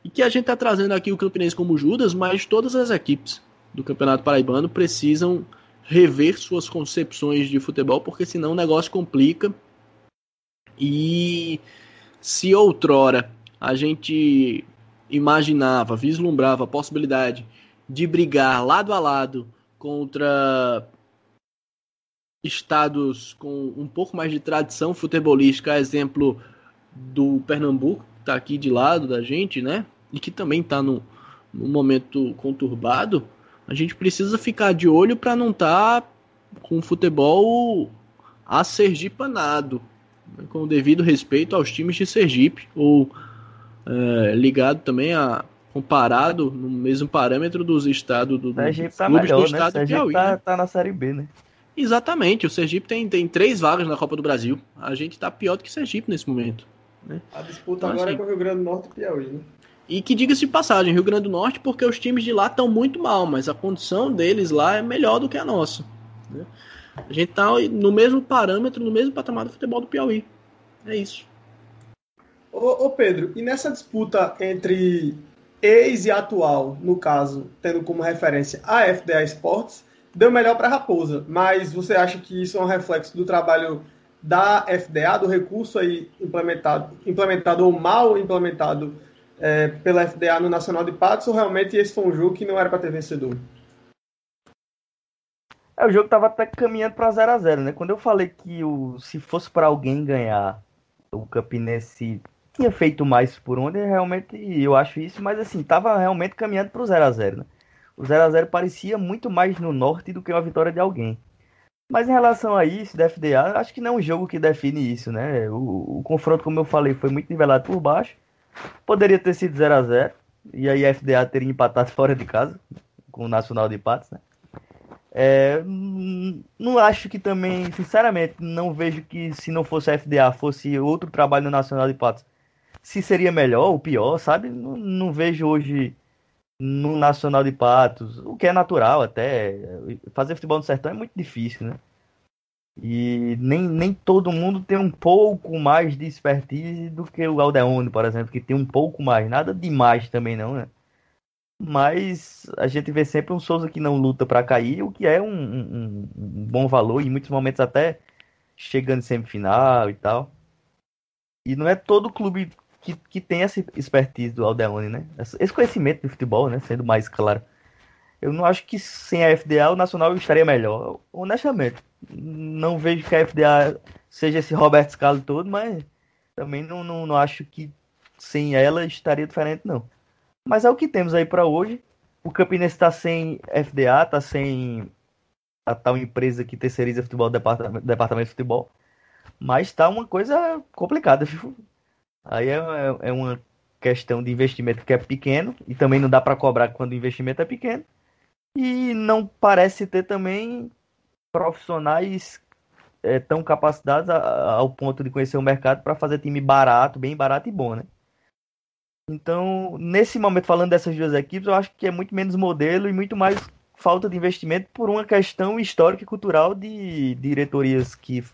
E que a gente está trazendo aqui o Campinense como Judas, mas todas as equipes do Campeonato Paraibano precisam rever suas concepções de futebol, porque senão o negócio complica. E se outrora a gente imaginava, vislumbrava a possibilidade de brigar lado a lado contra estados com um pouco mais de tradição futebolística, exemplo do Pernambuco, que está aqui de lado da gente, né? E que também está no, no momento conturbado, a gente precisa ficar de olho para não estar tá com o futebol a Sergipanado, né? com o devido respeito aos times de Sergipe, ou é, ligado também a comparado no mesmo parâmetro dos estados do, do Sergipe tá melhor, do né? estado né? Sergipe Piauí, tá, né? tá na Série B, né? Exatamente, o Sergipe tem, tem três vagas na Copa do Brasil. A gente tá pior do que Sergipe nesse momento. Né? A disputa então, agora assim, é com o Rio Grande do Norte e Piauí, né? E que diga-se de passagem, Rio Grande do Norte, porque os times de lá estão muito mal, mas a condição deles lá é melhor do que a nossa. Né? A gente tá no mesmo parâmetro, no mesmo patamar do futebol do Piauí. É isso. Ô, ô Pedro, e nessa disputa entre ex e atual, no caso, tendo como referência a FDA Sports, deu melhor para a Raposa. Mas você acha que isso é um reflexo do trabalho da FDA, do recurso aí implementado, implementado ou mal implementado é, pela FDA no Nacional de Patos, ou realmente esse foi um jogo que não era para ter vencedor? É, o jogo estava até caminhando para 0 a 0 né? Quando eu falei que o, se fosse para alguém ganhar, o Campinense tinha feito mais por onde, realmente eu acho isso, mas assim, tava realmente caminhando pro 0 a 0 né? O 0 a 0 parecia muito mais no norte do que uma vitória de alguém. Mas em relação a isso, da FDA, acho que não é um jogo que define isso, né? O, o confronto, como eu falei, foi muito nivelado por baixo. Poderia ter sido 0 a 0 e aí a FDA teria empatado fora de casa, com o Nacional de Patos, né? É, não acho que também, sinceramente, não vejo que se não fosse a FDA, fosse outro trabalho no Nacional de Patos, se seria melhor ou pior, sabe? Não, não, vejo hoje no Nacional de Patos, o que é natural até. Fazer futebol no sertão é muito difícil, né? E nem, nem todo mundo tem um pouco mais de expertise do que o Aldeone, por exemplo, que tem um pouco mais. Nada demais também não, né? Mas a gente vê sempre um Souza que não luta para cair, o que é um, um, um, bom valor, e em muitos momentos até chegando em semifinal e tal. E não é todo clube que, que tem essa expertise do Aldeone, né? Esse conhecimento de futebol, né? Sendo mais claro. Eu não acho que sem a FDA o Nacional estaria melhor. Honestamente, não vejo que a FDA seja esse Roberto Scalo todo, mas também não, não, não acho que sem ela estaria diferente, não. Mas é o que temos aí para hoje. O Campinense está sem FDA, está sem a tal empresa que terceiriza futebol, departamento, departamento de futebol. Mas está uma coisa complicada? Aí é, é, é uma questão de investimento que é pequeno e também não dá para cobrar quando o investimento é pequeno. E não parece ter também profissionais é, tão capacitados a, a, ao ponto de conhecer o mercado para fazer time barato, bem barato e bom, né? Então, nesse momento, falando dessas duas equipes, eu acho que é muito menos modelo e muito mais falta de investimento por uma questão histórica e cultural de diretorias que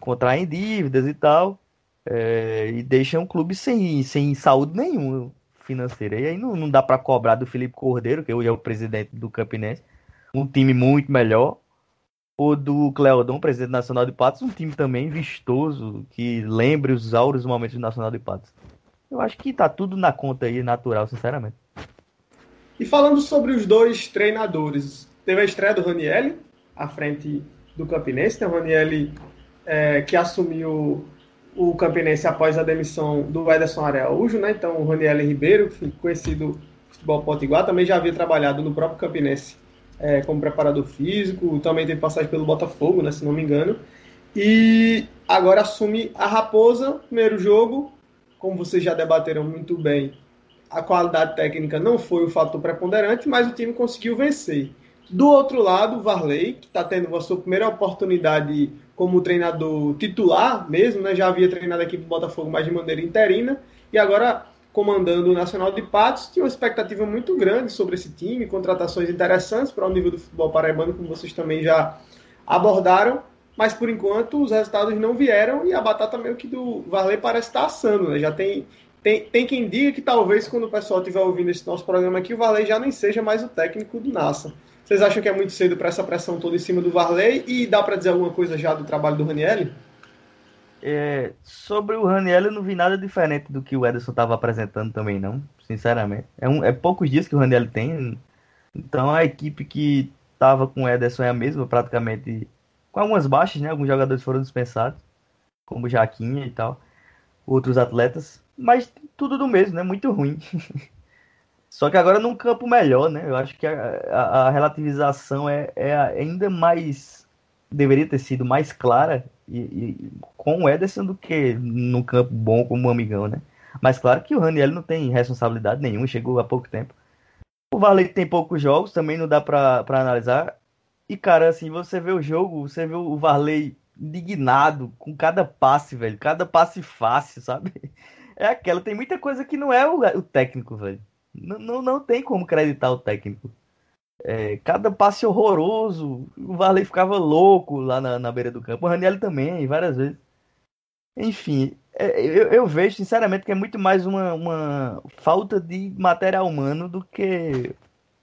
contraem dívidas e tal é, e deixa um clube sem, sem saúde nenhuma financeira. E aí não, não dá para cobrar do Felipe Cordeiro, que hoje é o presidente do Campinense, um time muito melhor, ou do Cleodon, presidente nacional de Patos, um time também vistoso, que lembre os áureos momentos do Nacional de Patos. Eu acho que tá tudo na conta aí, natural, sinceramente. E falando sobre os dois treinadores, teve a estreia do Ranielli, à frente do Campinense, tem o Ranielli é, que assumiu o Campinense após a demissão do Ederson Araújo, né? Então o Raniel Ribeiro, conhecido Futebol Potiguar, também já havia trabalhado no próprio Campinense é, como preparador físico, também teve passagem pelo Botafogo, né, se não me engano. E agora assume a Raposa, primeiro jogo, como vocês já debateram muito bem, a qualidade técnica não foi o fator preponderante, mas o time conseguiu vencer. Do outro lado, o Varley, que está tendo a sua primeira oportunidade como treinador titular mesmo, né? já havia treinado aqui para o Botafogo, mas de maneira interina, e agora comandando o Nacional de Patos, tinha uma expectativa muito grande sobre esse time, contratações interessantes para o nível do futebol paraibano, como vocês também já abordaram, mas por enquanto os resultados não vieram e a batata meio que do Varley parece estar assando, né? Já tem, tem, tem quem diga que talvez quando o pessoal estiver ouvindo esse nosso programa aqui, o Varley já nem seja mais o técnico do NASA. Vocês acham que é muito cedo para essa pressão toda em cima do Varley e dá para dizer alguma coisa já do trabalho do Ranielli? É, sobre o Raniel, eu não vi nada diferente do que o Ederson estava apresentando também, não. Sinceramente. É, um, é poucos dias que o Raniel tem. Então a equipe que estava com o Ederson é a mesma, praticamente. Com algumas baixas, né? Alguns jogadores foram dispensados, como Jaquinha e tal. Outros atletas. Mas tudo do mesmo, né? Muito ruim. Só que agora num campo melhor, né? Eu acho que a, a, a relativização é, é ainda mais. Deveria ter sido mais clara e, e, com o Ederson do que no campo bom como um amigão, né? Mas claro que o Raniel não tem responsabilidade nenhuma, chegou há pouco tempo. O Varley tem poucos jogos, também não dá pra analisar. E, cara, assim, você vê o jogo, você vê o Varley indignado com cada passe, velho. Cada passe fácil, sabe? É aquela, tem muita coisa que não é o, o técnico, velho. Não, não, tem como acreditar o técnico. É, cada passe horroroso, o Varley ficava louco lá na, na beira do campo, o Raniel também, várias vezes. Enfim, é, eu, eu, vejo sinceramente que é muito mais uma, uma falta de material humano do que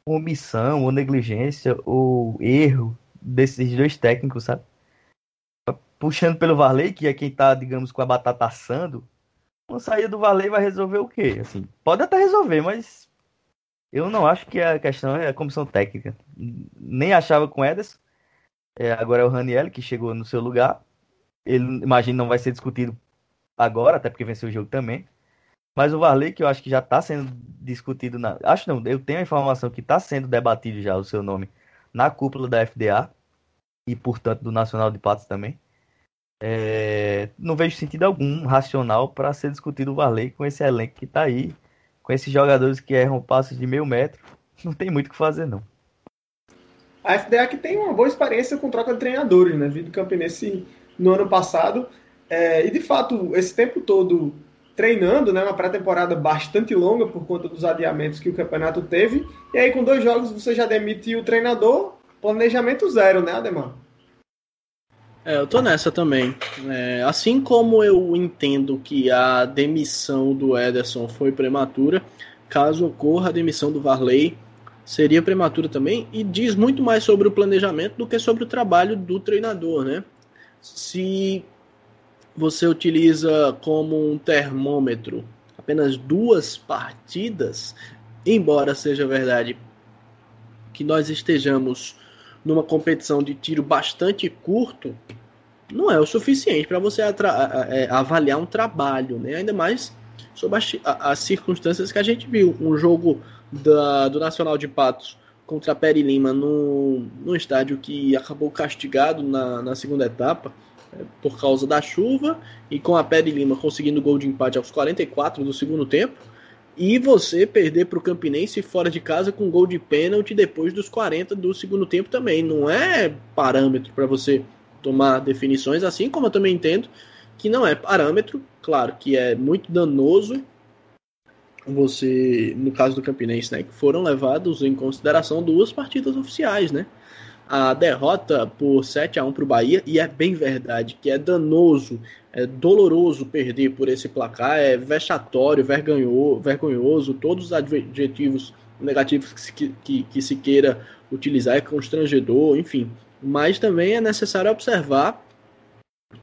omissão ou negligência ou erro desses dois técnicos, sabe? Puxando pelo Varley, que é quem tá, digamos, com a batata assando, uma saída do Varley vai resolver o quê? Assim, pode até resolver, mas eu não acho que a questão é a comissão técnica. Nem achava com o Ederson. É, agora é o Raniel que chegou no seu lugar. Ele, imagino, não vai ser discutido agora, até porque venceu o jogo também. Mas o Varley, que eu acho que já está sendo discutido na. Acho não, eu tenho a informação que está sendo debatido já o seu nome na cúpula da FDA e, portanto, do Nacional de Patos também. É... Não vejo sentido algum racional para ser discutido o Varley com esse elenco que está aí com esses jogadores que erram passos de meio metro, não tem muito o que fazer, não. A FDA que tem uma boa experiência com troca de treinadores, né? Vindo Campinense no ano passado. É, e de fato, esse tempo todo treinando, né? Uma pré-temporada bastante longa por conta dos adiamentos que o campeonato teve. E aí, com dois jogos, você já demitiu o treinador. Planejamento zero, né, Ademar? É, eu tô nessa também. É, assim como eu entendo que a demissão do Ederson foi prematura, caso ocorra a demissão do Varley, seria prematura também e diz muito mais sobre o planejamento do que sobre o trabalho do treinador, né? Se você utiliza como um termômetro apenas duas partidas, embora seja verdade que nós estejamos numa competição de tiro bastante curto, não é o suficiente para você é, avaliar um trabalho, né? ainda mais sobre as, as, circunstâncias que a gente viu. Um jogo da, do Nacional de Patos contra a Peri Lima no, no estádio que acabou castigado na, na segunda etapa é, por causa da chuva e com a Peri Lima conseguindo gol de empate aos 44 do segundo tempo e você perder para o Campinense fora de casa com gol de pênalti depois dos 40 do segundo tempo também. Não é parâmetro para você tomar definições, assim como eu também entendo que não é parâmetro, claro que é muito danoso você, no caso do Campinense, né, que foram levados em consideração duas partidas oficiais, né? A derrota por 7 a 1 para o Bahia, e é bem verdade que é danoso é doloroso perder por esse placar, é vexatório, vergonhoso, todos os adjetivos negativos que se, que, que se queira utilizar, é constrangedor, enfim. Mas também é necessário observar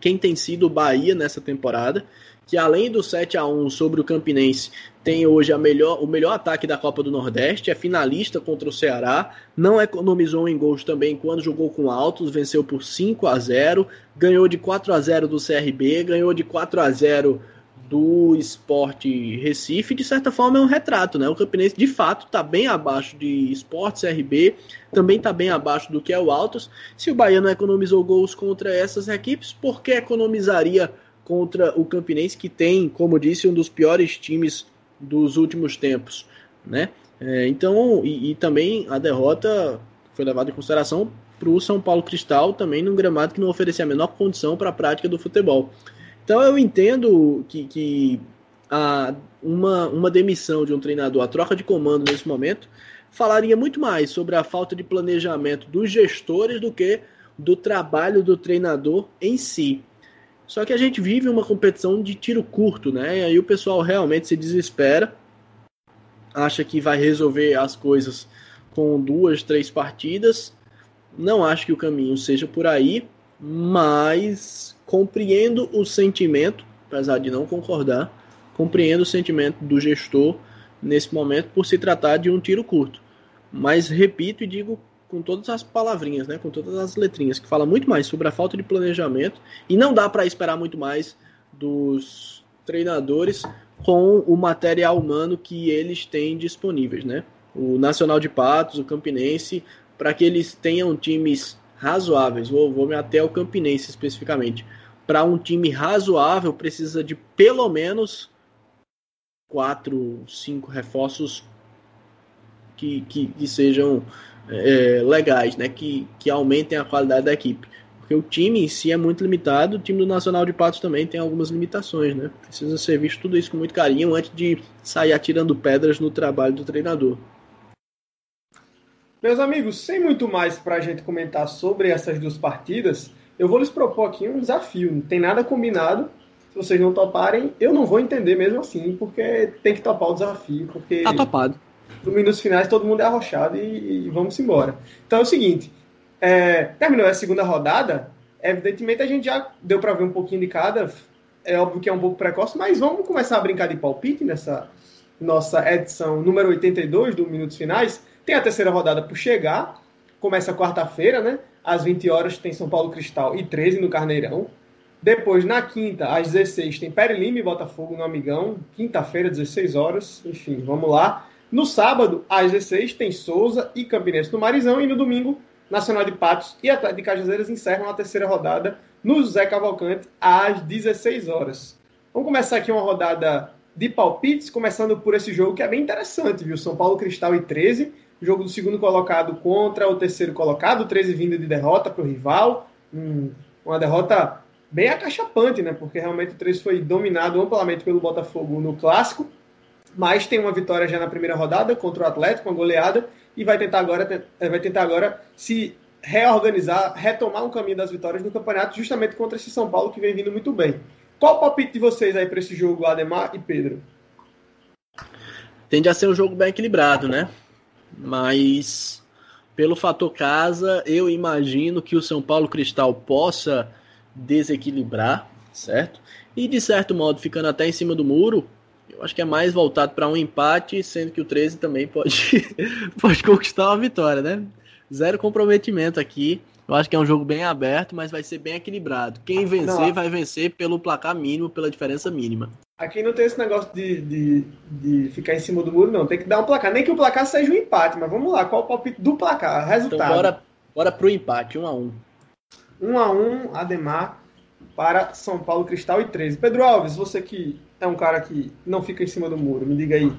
quem tem sido o Bahia nessa temporada que além do 7 a 1 sobre o Campinense, tem hoje melhor, o melhor ataque da Copa do Nordeste, é finalista contra o Ceará, não economizou em gols também quando jogou com altos, venceu por 5 a 0, ganhou de 4 a 0 do CRB, ganhou de 4 a 0 do esporte Recife, de certa forma é um retrato, né? O Campinense de fato está bem abaixo de esporte CRB, também está bem abaixo do que é o Altos. Se o Bahia não economizou gols contra essas equipes, por que economizaria contra o Campinense, que tem, como disse, um dos piores times dos últimos tempos, né? É, então, e, e, também a derrota foi levada em consideração para o São Paulo Cristal, também num gramado que não oferecia a menor condição para a prática do futebol. Então eu entendo que, que a, uma, uma demissão de um treinador, a troca de comando nesse momento, falaria muito mais sobre a falta de planejamento dos gestores do que do trabalho do treinador em si. Só que a gente vive uma competição de tiro curto, né? E aí o pessoal realmente se desespera, acha que vai resolver as coisas com duas, três partidas. Não acho que o caminho seja por aí, mas compreendo o sentimento, apesar de não concordar, compreendo o sentimento do gestor nesse momento por se tratar de um tiro curto. Mas repito e digo com todas as palavrinhas, né, com todas as letrinhas, que fala muito mais sobre a falta de planejamento e não dá para esperar muito mais dos treinadores com o material humano que eles têm disponíveis, né? O Nacional de Patos, o Campinense, para que eles tenham times razoáveis. Vou, vou me até ao Campinense especificamente para um time razoável, precisa de pelo menos quatro, cinco reforços que, que, que sejam é, legais, né? que, que aumentem a qualidade da equipe. Porque o time em si é muito limitado, o time do Nacional de Patos também tem algumas limitações, né? Precisa ser visto tudo isso com muito carinho antes de sair atirando pedras no trabalho do treinador. Meus amigos, sem muito mais para a gente comentar sobre essas duas partidas, eu vou lhes propor aqui um desafio. Não tem nada combinado. Se vocês não toparem, eu não vou entender mesmo assim, porque tem que topar o desafio. Porque tá topado. No minutos finais todo mundo é arrochado e, e vamos embora. Então é o seguinte: é, terminou a segunda rodada. Evidentemente a gente já deu para ver um pouquinho de cada. É óbvio que é um pouco precoce, mas vamos começar a brincar de palpite nessa nossa edição número 82 do Minutos Finais. Tem a terceira rodada por chegar. Começa quarta-feira, né? às 20 horas tem São Paulo Cristal e 13 no Carneirão. Depois, na quinta, às 16, tem Pere Lima e Botafogo no Amigão. Quinta-feira, 16 horas. Enfim, vamos lá. No sábado, às 16, tem Souza e Campinense no Marizão. E no domingo, Nacional de Patos e Atlético de Cajazeiras encerram a terceira rodada no Zé Cavalcante às 16 horas. Vamos começar aqui uma rodada de palpites, começando por esse jogo que é bem interessante, viu? São Paulo Cristal e 13 jogo do segundo colocado contra o terceiro colocado, 13 vindo de derrota para o rival. Hum, uma derrota bem acachapante, né? Porque realmente o 13 foi dominado amplamente pelo Botafogo no clássico. Mas tem uma vitória já na primeira rodada contra o Atlético, uma goleada, e vai tentar agora, eh, vai tentar agora se reorganizar, retomar um caminho das vitórias no campeonato, justamente contra esse São Paulo que vem vindo muito bem. Qual o palpite de vocês aí para esse jogo, Ademar e Pedro? Tende a ser um jogo bem equilibrado, né? mas pelo fator casa, eu imagino que o São Paulo Cristal possa desequilibrar, certo? E de certo modo, ficando até em cima do muro, acho que é mais voltado para um empate, sendo que o 13 também pode, pode conquistar uma vitória, né? Zero comprometimento aqui. Eu acho que é um jogo bem aberto, mas vai ser bem equilibrado. Quem vencer, Não. vai vencer pelo placar mínimo, pela diferença mínima. Aqui não tem esse negócio de, de, de, ficar em cima do muro, não. Tem que dar um placar. Nem que o placar seja um empate, mas vamos lá. Qual o palpite do placar? Resultado. Então bora, bora pro empate, 1 um a 1 um. 1 um a 1 um, Ademar para São Paulo Cristal e 13. Pedro Alves, você que é um cara que não fica em cima do muro, me diga aí. O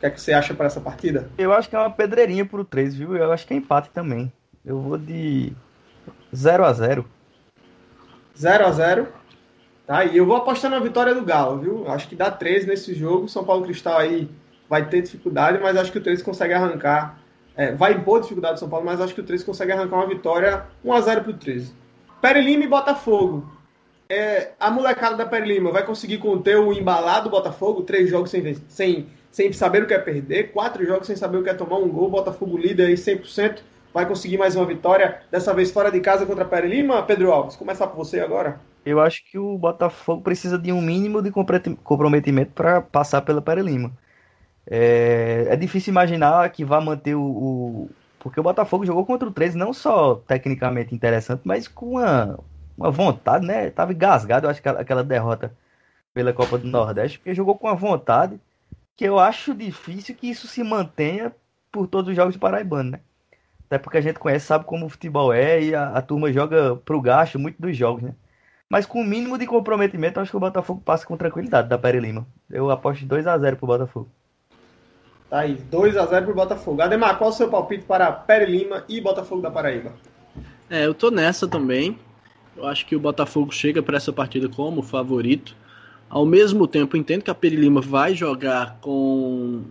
que é que você acha para essa partida? Eu acho que é uma pedreirinha pro 13, viu? Eu acho que é empate também. Eu vou de 0 a 0 0 a 0 Tá? E eu vou apostar na vitória do Galo, viu? Acho que dá 13 nesse jogo. São Paulo Cristal aí vai ter dificuldade, mas acho que o 13 consegue arrancar. É, vai impor dificuldade do São Paulo, mas acho que o 13 consegue arrancar uma vitória 1x0 pro 13. Pere Lima e Botafogo. É, a molecada da Pere Lima vai conseguir conter o embalado Botafogo, três jogos sem, sem, sem saber o que é perder, quatro jogos sem saber o que é tomar um gol, Botafogo líder aí 100%, vai conseguir mais uma vitória, dessa vez fora de casa contra a Pere Lima. Pedro Alves, começar por você agora eu acho que o Botafogo precisa de um mínimo de comprometimento para passar pela Pere Lima. É, é, difícil imaginar que vá manter o, o, Porque o Botafogo jogou contra o 13, não só tecnicamente interessante, mas com uma, uma vontade, né? Tava engasgado, eu acho que aquela derrota pela Copa do Nordeste, porque jogou com a vontade que eu acho difícil que isso se mantenha por todos os jogos do Paraibano, né? Até porque a gente conhece, sabe como o futebol é e a, a turma joga pro gasto muito dos jogos, né? Mas com o mínimo de comprometimento, acho que o Botafogo passa com tranquilidade da Pere Lima. Eu aposto 2 a 0 pro Botafogo. Tá aí, 2 a 0 pro Botafogo. Ademar, qual o seu palpite para Pere Lima e Botafogo da Paraíba? É, eu tô nessa também. Eu acho que o Botafogo chega para essa partida como favorito. Ao mesmo tempo, entendo que a Pere Lima vai jogar com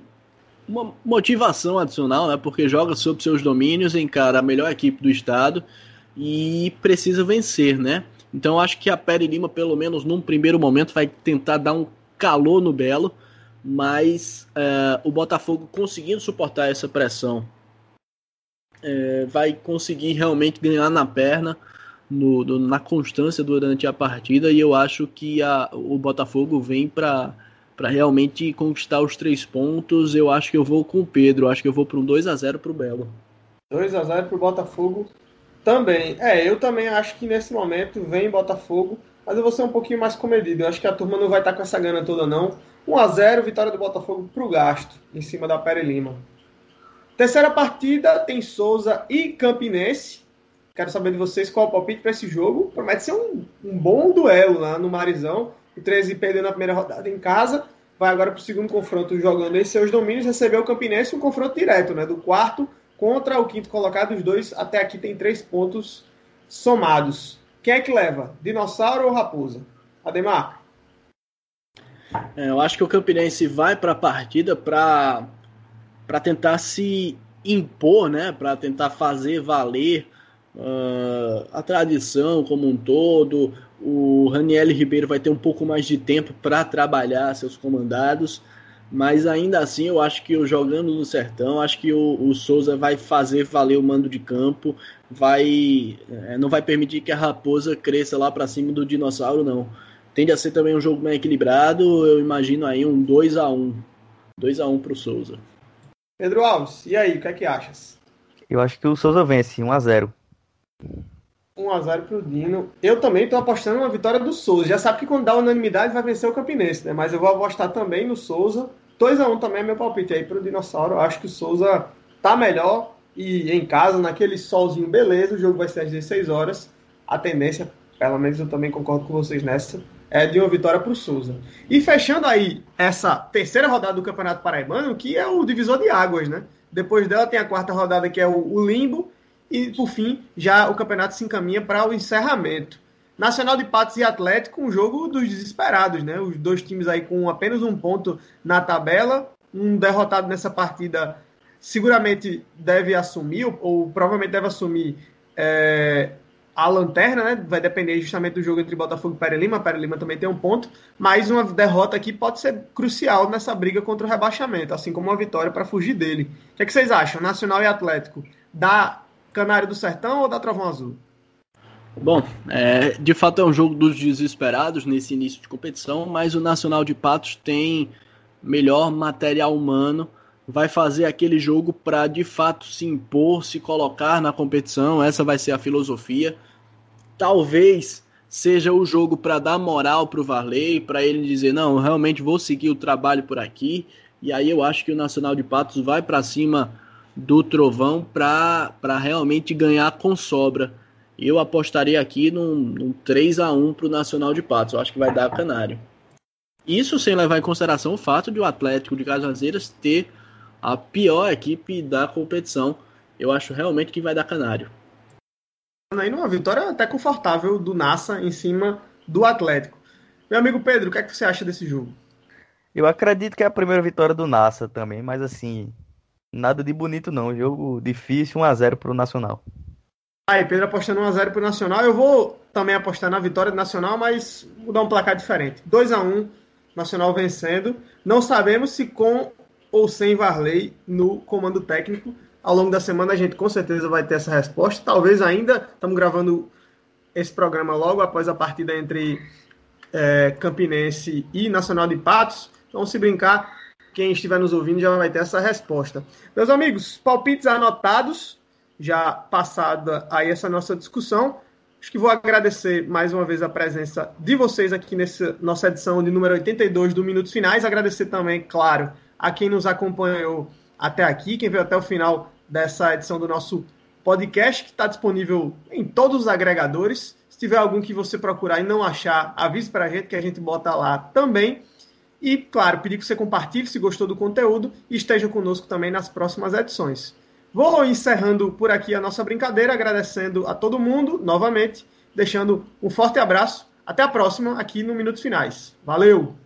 uma motivação adicional, né? Porque joga sob seus domínios, encara a melhor equipe do estado e precisa vencer, né? Então acho que a Pere Lima, pelo menos num primeiro momento, vai tentar dar um calor no Belo, mas é, o Botafogo conseguindo suportar essa pressão é, vai conseguir realmente ganhar na perna, no, no, na constância durante a partida, e eu acho que a, o Botafogo vem para realmente conquistar os três pontos. Eu acho que eu vou com o Pedro, acho que eu vou para um 2 a 0 para o Belo. 2 a 0 para o Botafogo também. É, eu também acho que nesse momento vem Botafogo, mas eu vou ser um pouquinho mais comedido. Eu acho que a turma não vai estar com essa gana toda, não. 1 a 0 vitória do Botafogo para o gasto, em cima da Pere Lima. Terceira partida tem Souza e Campinense. Quero saber de vocês qual o palpite para esse jogo. Promete ser um, um, bom duelo lá no Marizão. O 13 perdeu na primeira rodada em casa. Vai agora para o segundo confronto jogando em seus domínios. Recebeu o Campinense um confronto direto, né? Do quarto contra o quinto colocado, os dois até aqui tem três pontos somados. Quem é que leva? Dinossauro ou Raposa? Ademar? É, eu acho que o Campinense vai para a partida para tentar se impor, né? para tentar fazer valer uh, a tradição como um todo. O Raniel Ribeiro vai ter um pouco mais de tempo para trabalhar seus comandados. Mas ainda assim, eu acho que jogando no sertão, acho que o, o Souza vai fazer valer o mando de campo, vai é, não vai permitir que a raposa cresça lá para cima do dinossauro, não. Tende a ser também um jogo bem equilibrado, eu imagino aí um 2 a 1 2 a 1 para o Souza. Pedro Alves, e aí, o que é que achas? Eu acho que o Souza vence 1 a 0 1 a 0 pro Dino. Eu também estou apostando na vitória do Souza. Já sabe que quando dá unanimidade vai vencer o Campinense, né? Mas eu vou apostar também no Souza 2x1 também é meu palpite aí pro Dinossauro. Acho que o Souza tá melhor e em casa, naquele solzinho, beleza. O jogo vai ser às 16 horas. A tendência, pelo menos eu também concordo com vocês nessa, é de uma vitória pro Souza. E fechando aí essa terceira rodada do Campeonato Paraibano, que é o divisor de águas, né? Depois dela tem a quarta rodada que é o, Limbo. E por fim, já o campeonato se encaminha para o encerramento. Nacional de Patos e Atlético, um jogo dos desesperados, né? Os dois times aí com apenas um ponto na tabela, um derrotado nessa partida seguramente deve assumir, ou, ou provavelmente deve assumir é, a lanterna, né? Vai depender justamente do jogo entre Botafogo e Pere Lima. Pere Lima também tem um ponto, mas uma derrota aqui pode ser crucial nessa briga contra o rebaixamento, assim como uma vitória para fugir dele. O que, é que vocês acham? Nacional e Atlético, dá Canário do Sertão ou dá Trovão Azul? Bom, é, de fato é um jogo dos desesperados nesse início de competição, mas o Nacional de Patos tem melhor material humano, vai fazer aquele jogo para de fato se impor, se colocar na competição, essa vai ser a filosofia. Talvez seja o jogo para dar moral para o Varley, para ele dizer: não, realmente vou seguir o trabalho por aqui. E aí eu acho que o Nacional de Patos vai para cima do Trovão para realmente ganhar com sobra eu apostaria aqui num, num 3 a 1 para o Nacional de Patos. Eu acho que vai dar Canário. Isso sem levar em consideração o fato de o Atlético de Cajazeiras ter a pior equipe da competição. Eu acho realmente que vai dar Canário. Aí numa vitória até confortável do Nassa em cima do Atlético. Meu amigo Pedro, o que, é que você acha desse jogo? Eu acredito que é a primeira vitória do Nassa também, mas assim, nada de bonito não. Jogo difícil, 1x0 para o Nacional. Aí, Pedro apostando 1x0 pro Nacional. Eu vou também apostar na vitória do Nacional, mas vou dar um placar diferente. 2x1, Nacional vencendo. Não sabemos se com ou sem Varley no comando técnico. Ao longo da semana a gente com certeza vai ter essa resposta. Talvez ainda, estamos gravando esse programa logo após a partida entre é, Campinense e Nacional de Patos. Então, se brincar, quem estiver nos ouvindo já vai ter essa resposta. Meus amigos, palpites anotados já passada aí essa nossa discussão, Acho que vou agradecer mais uma vez a presença de vocês aqui nessa nossa edição de número 82 do Minutos Finais. Agradecer também, claro, a quem nos acompanhou até aqui, quem veio até o final dessa edição do nosso podcast, que está disponível em todos os agregadores. Se tiver algum que você procurar e não achar, avise para a gente que a gente bota lá também. E, claro, pedir que você compartilhe se gostou do conteúdo e esteja conosco também nas próximas edições. Vou encerrando por aqui a nossa brincadeira, agradecendo a todo mundo novamente, deixando um forte abraço. Até a próxima aqui no Minutos Finais. Valeu!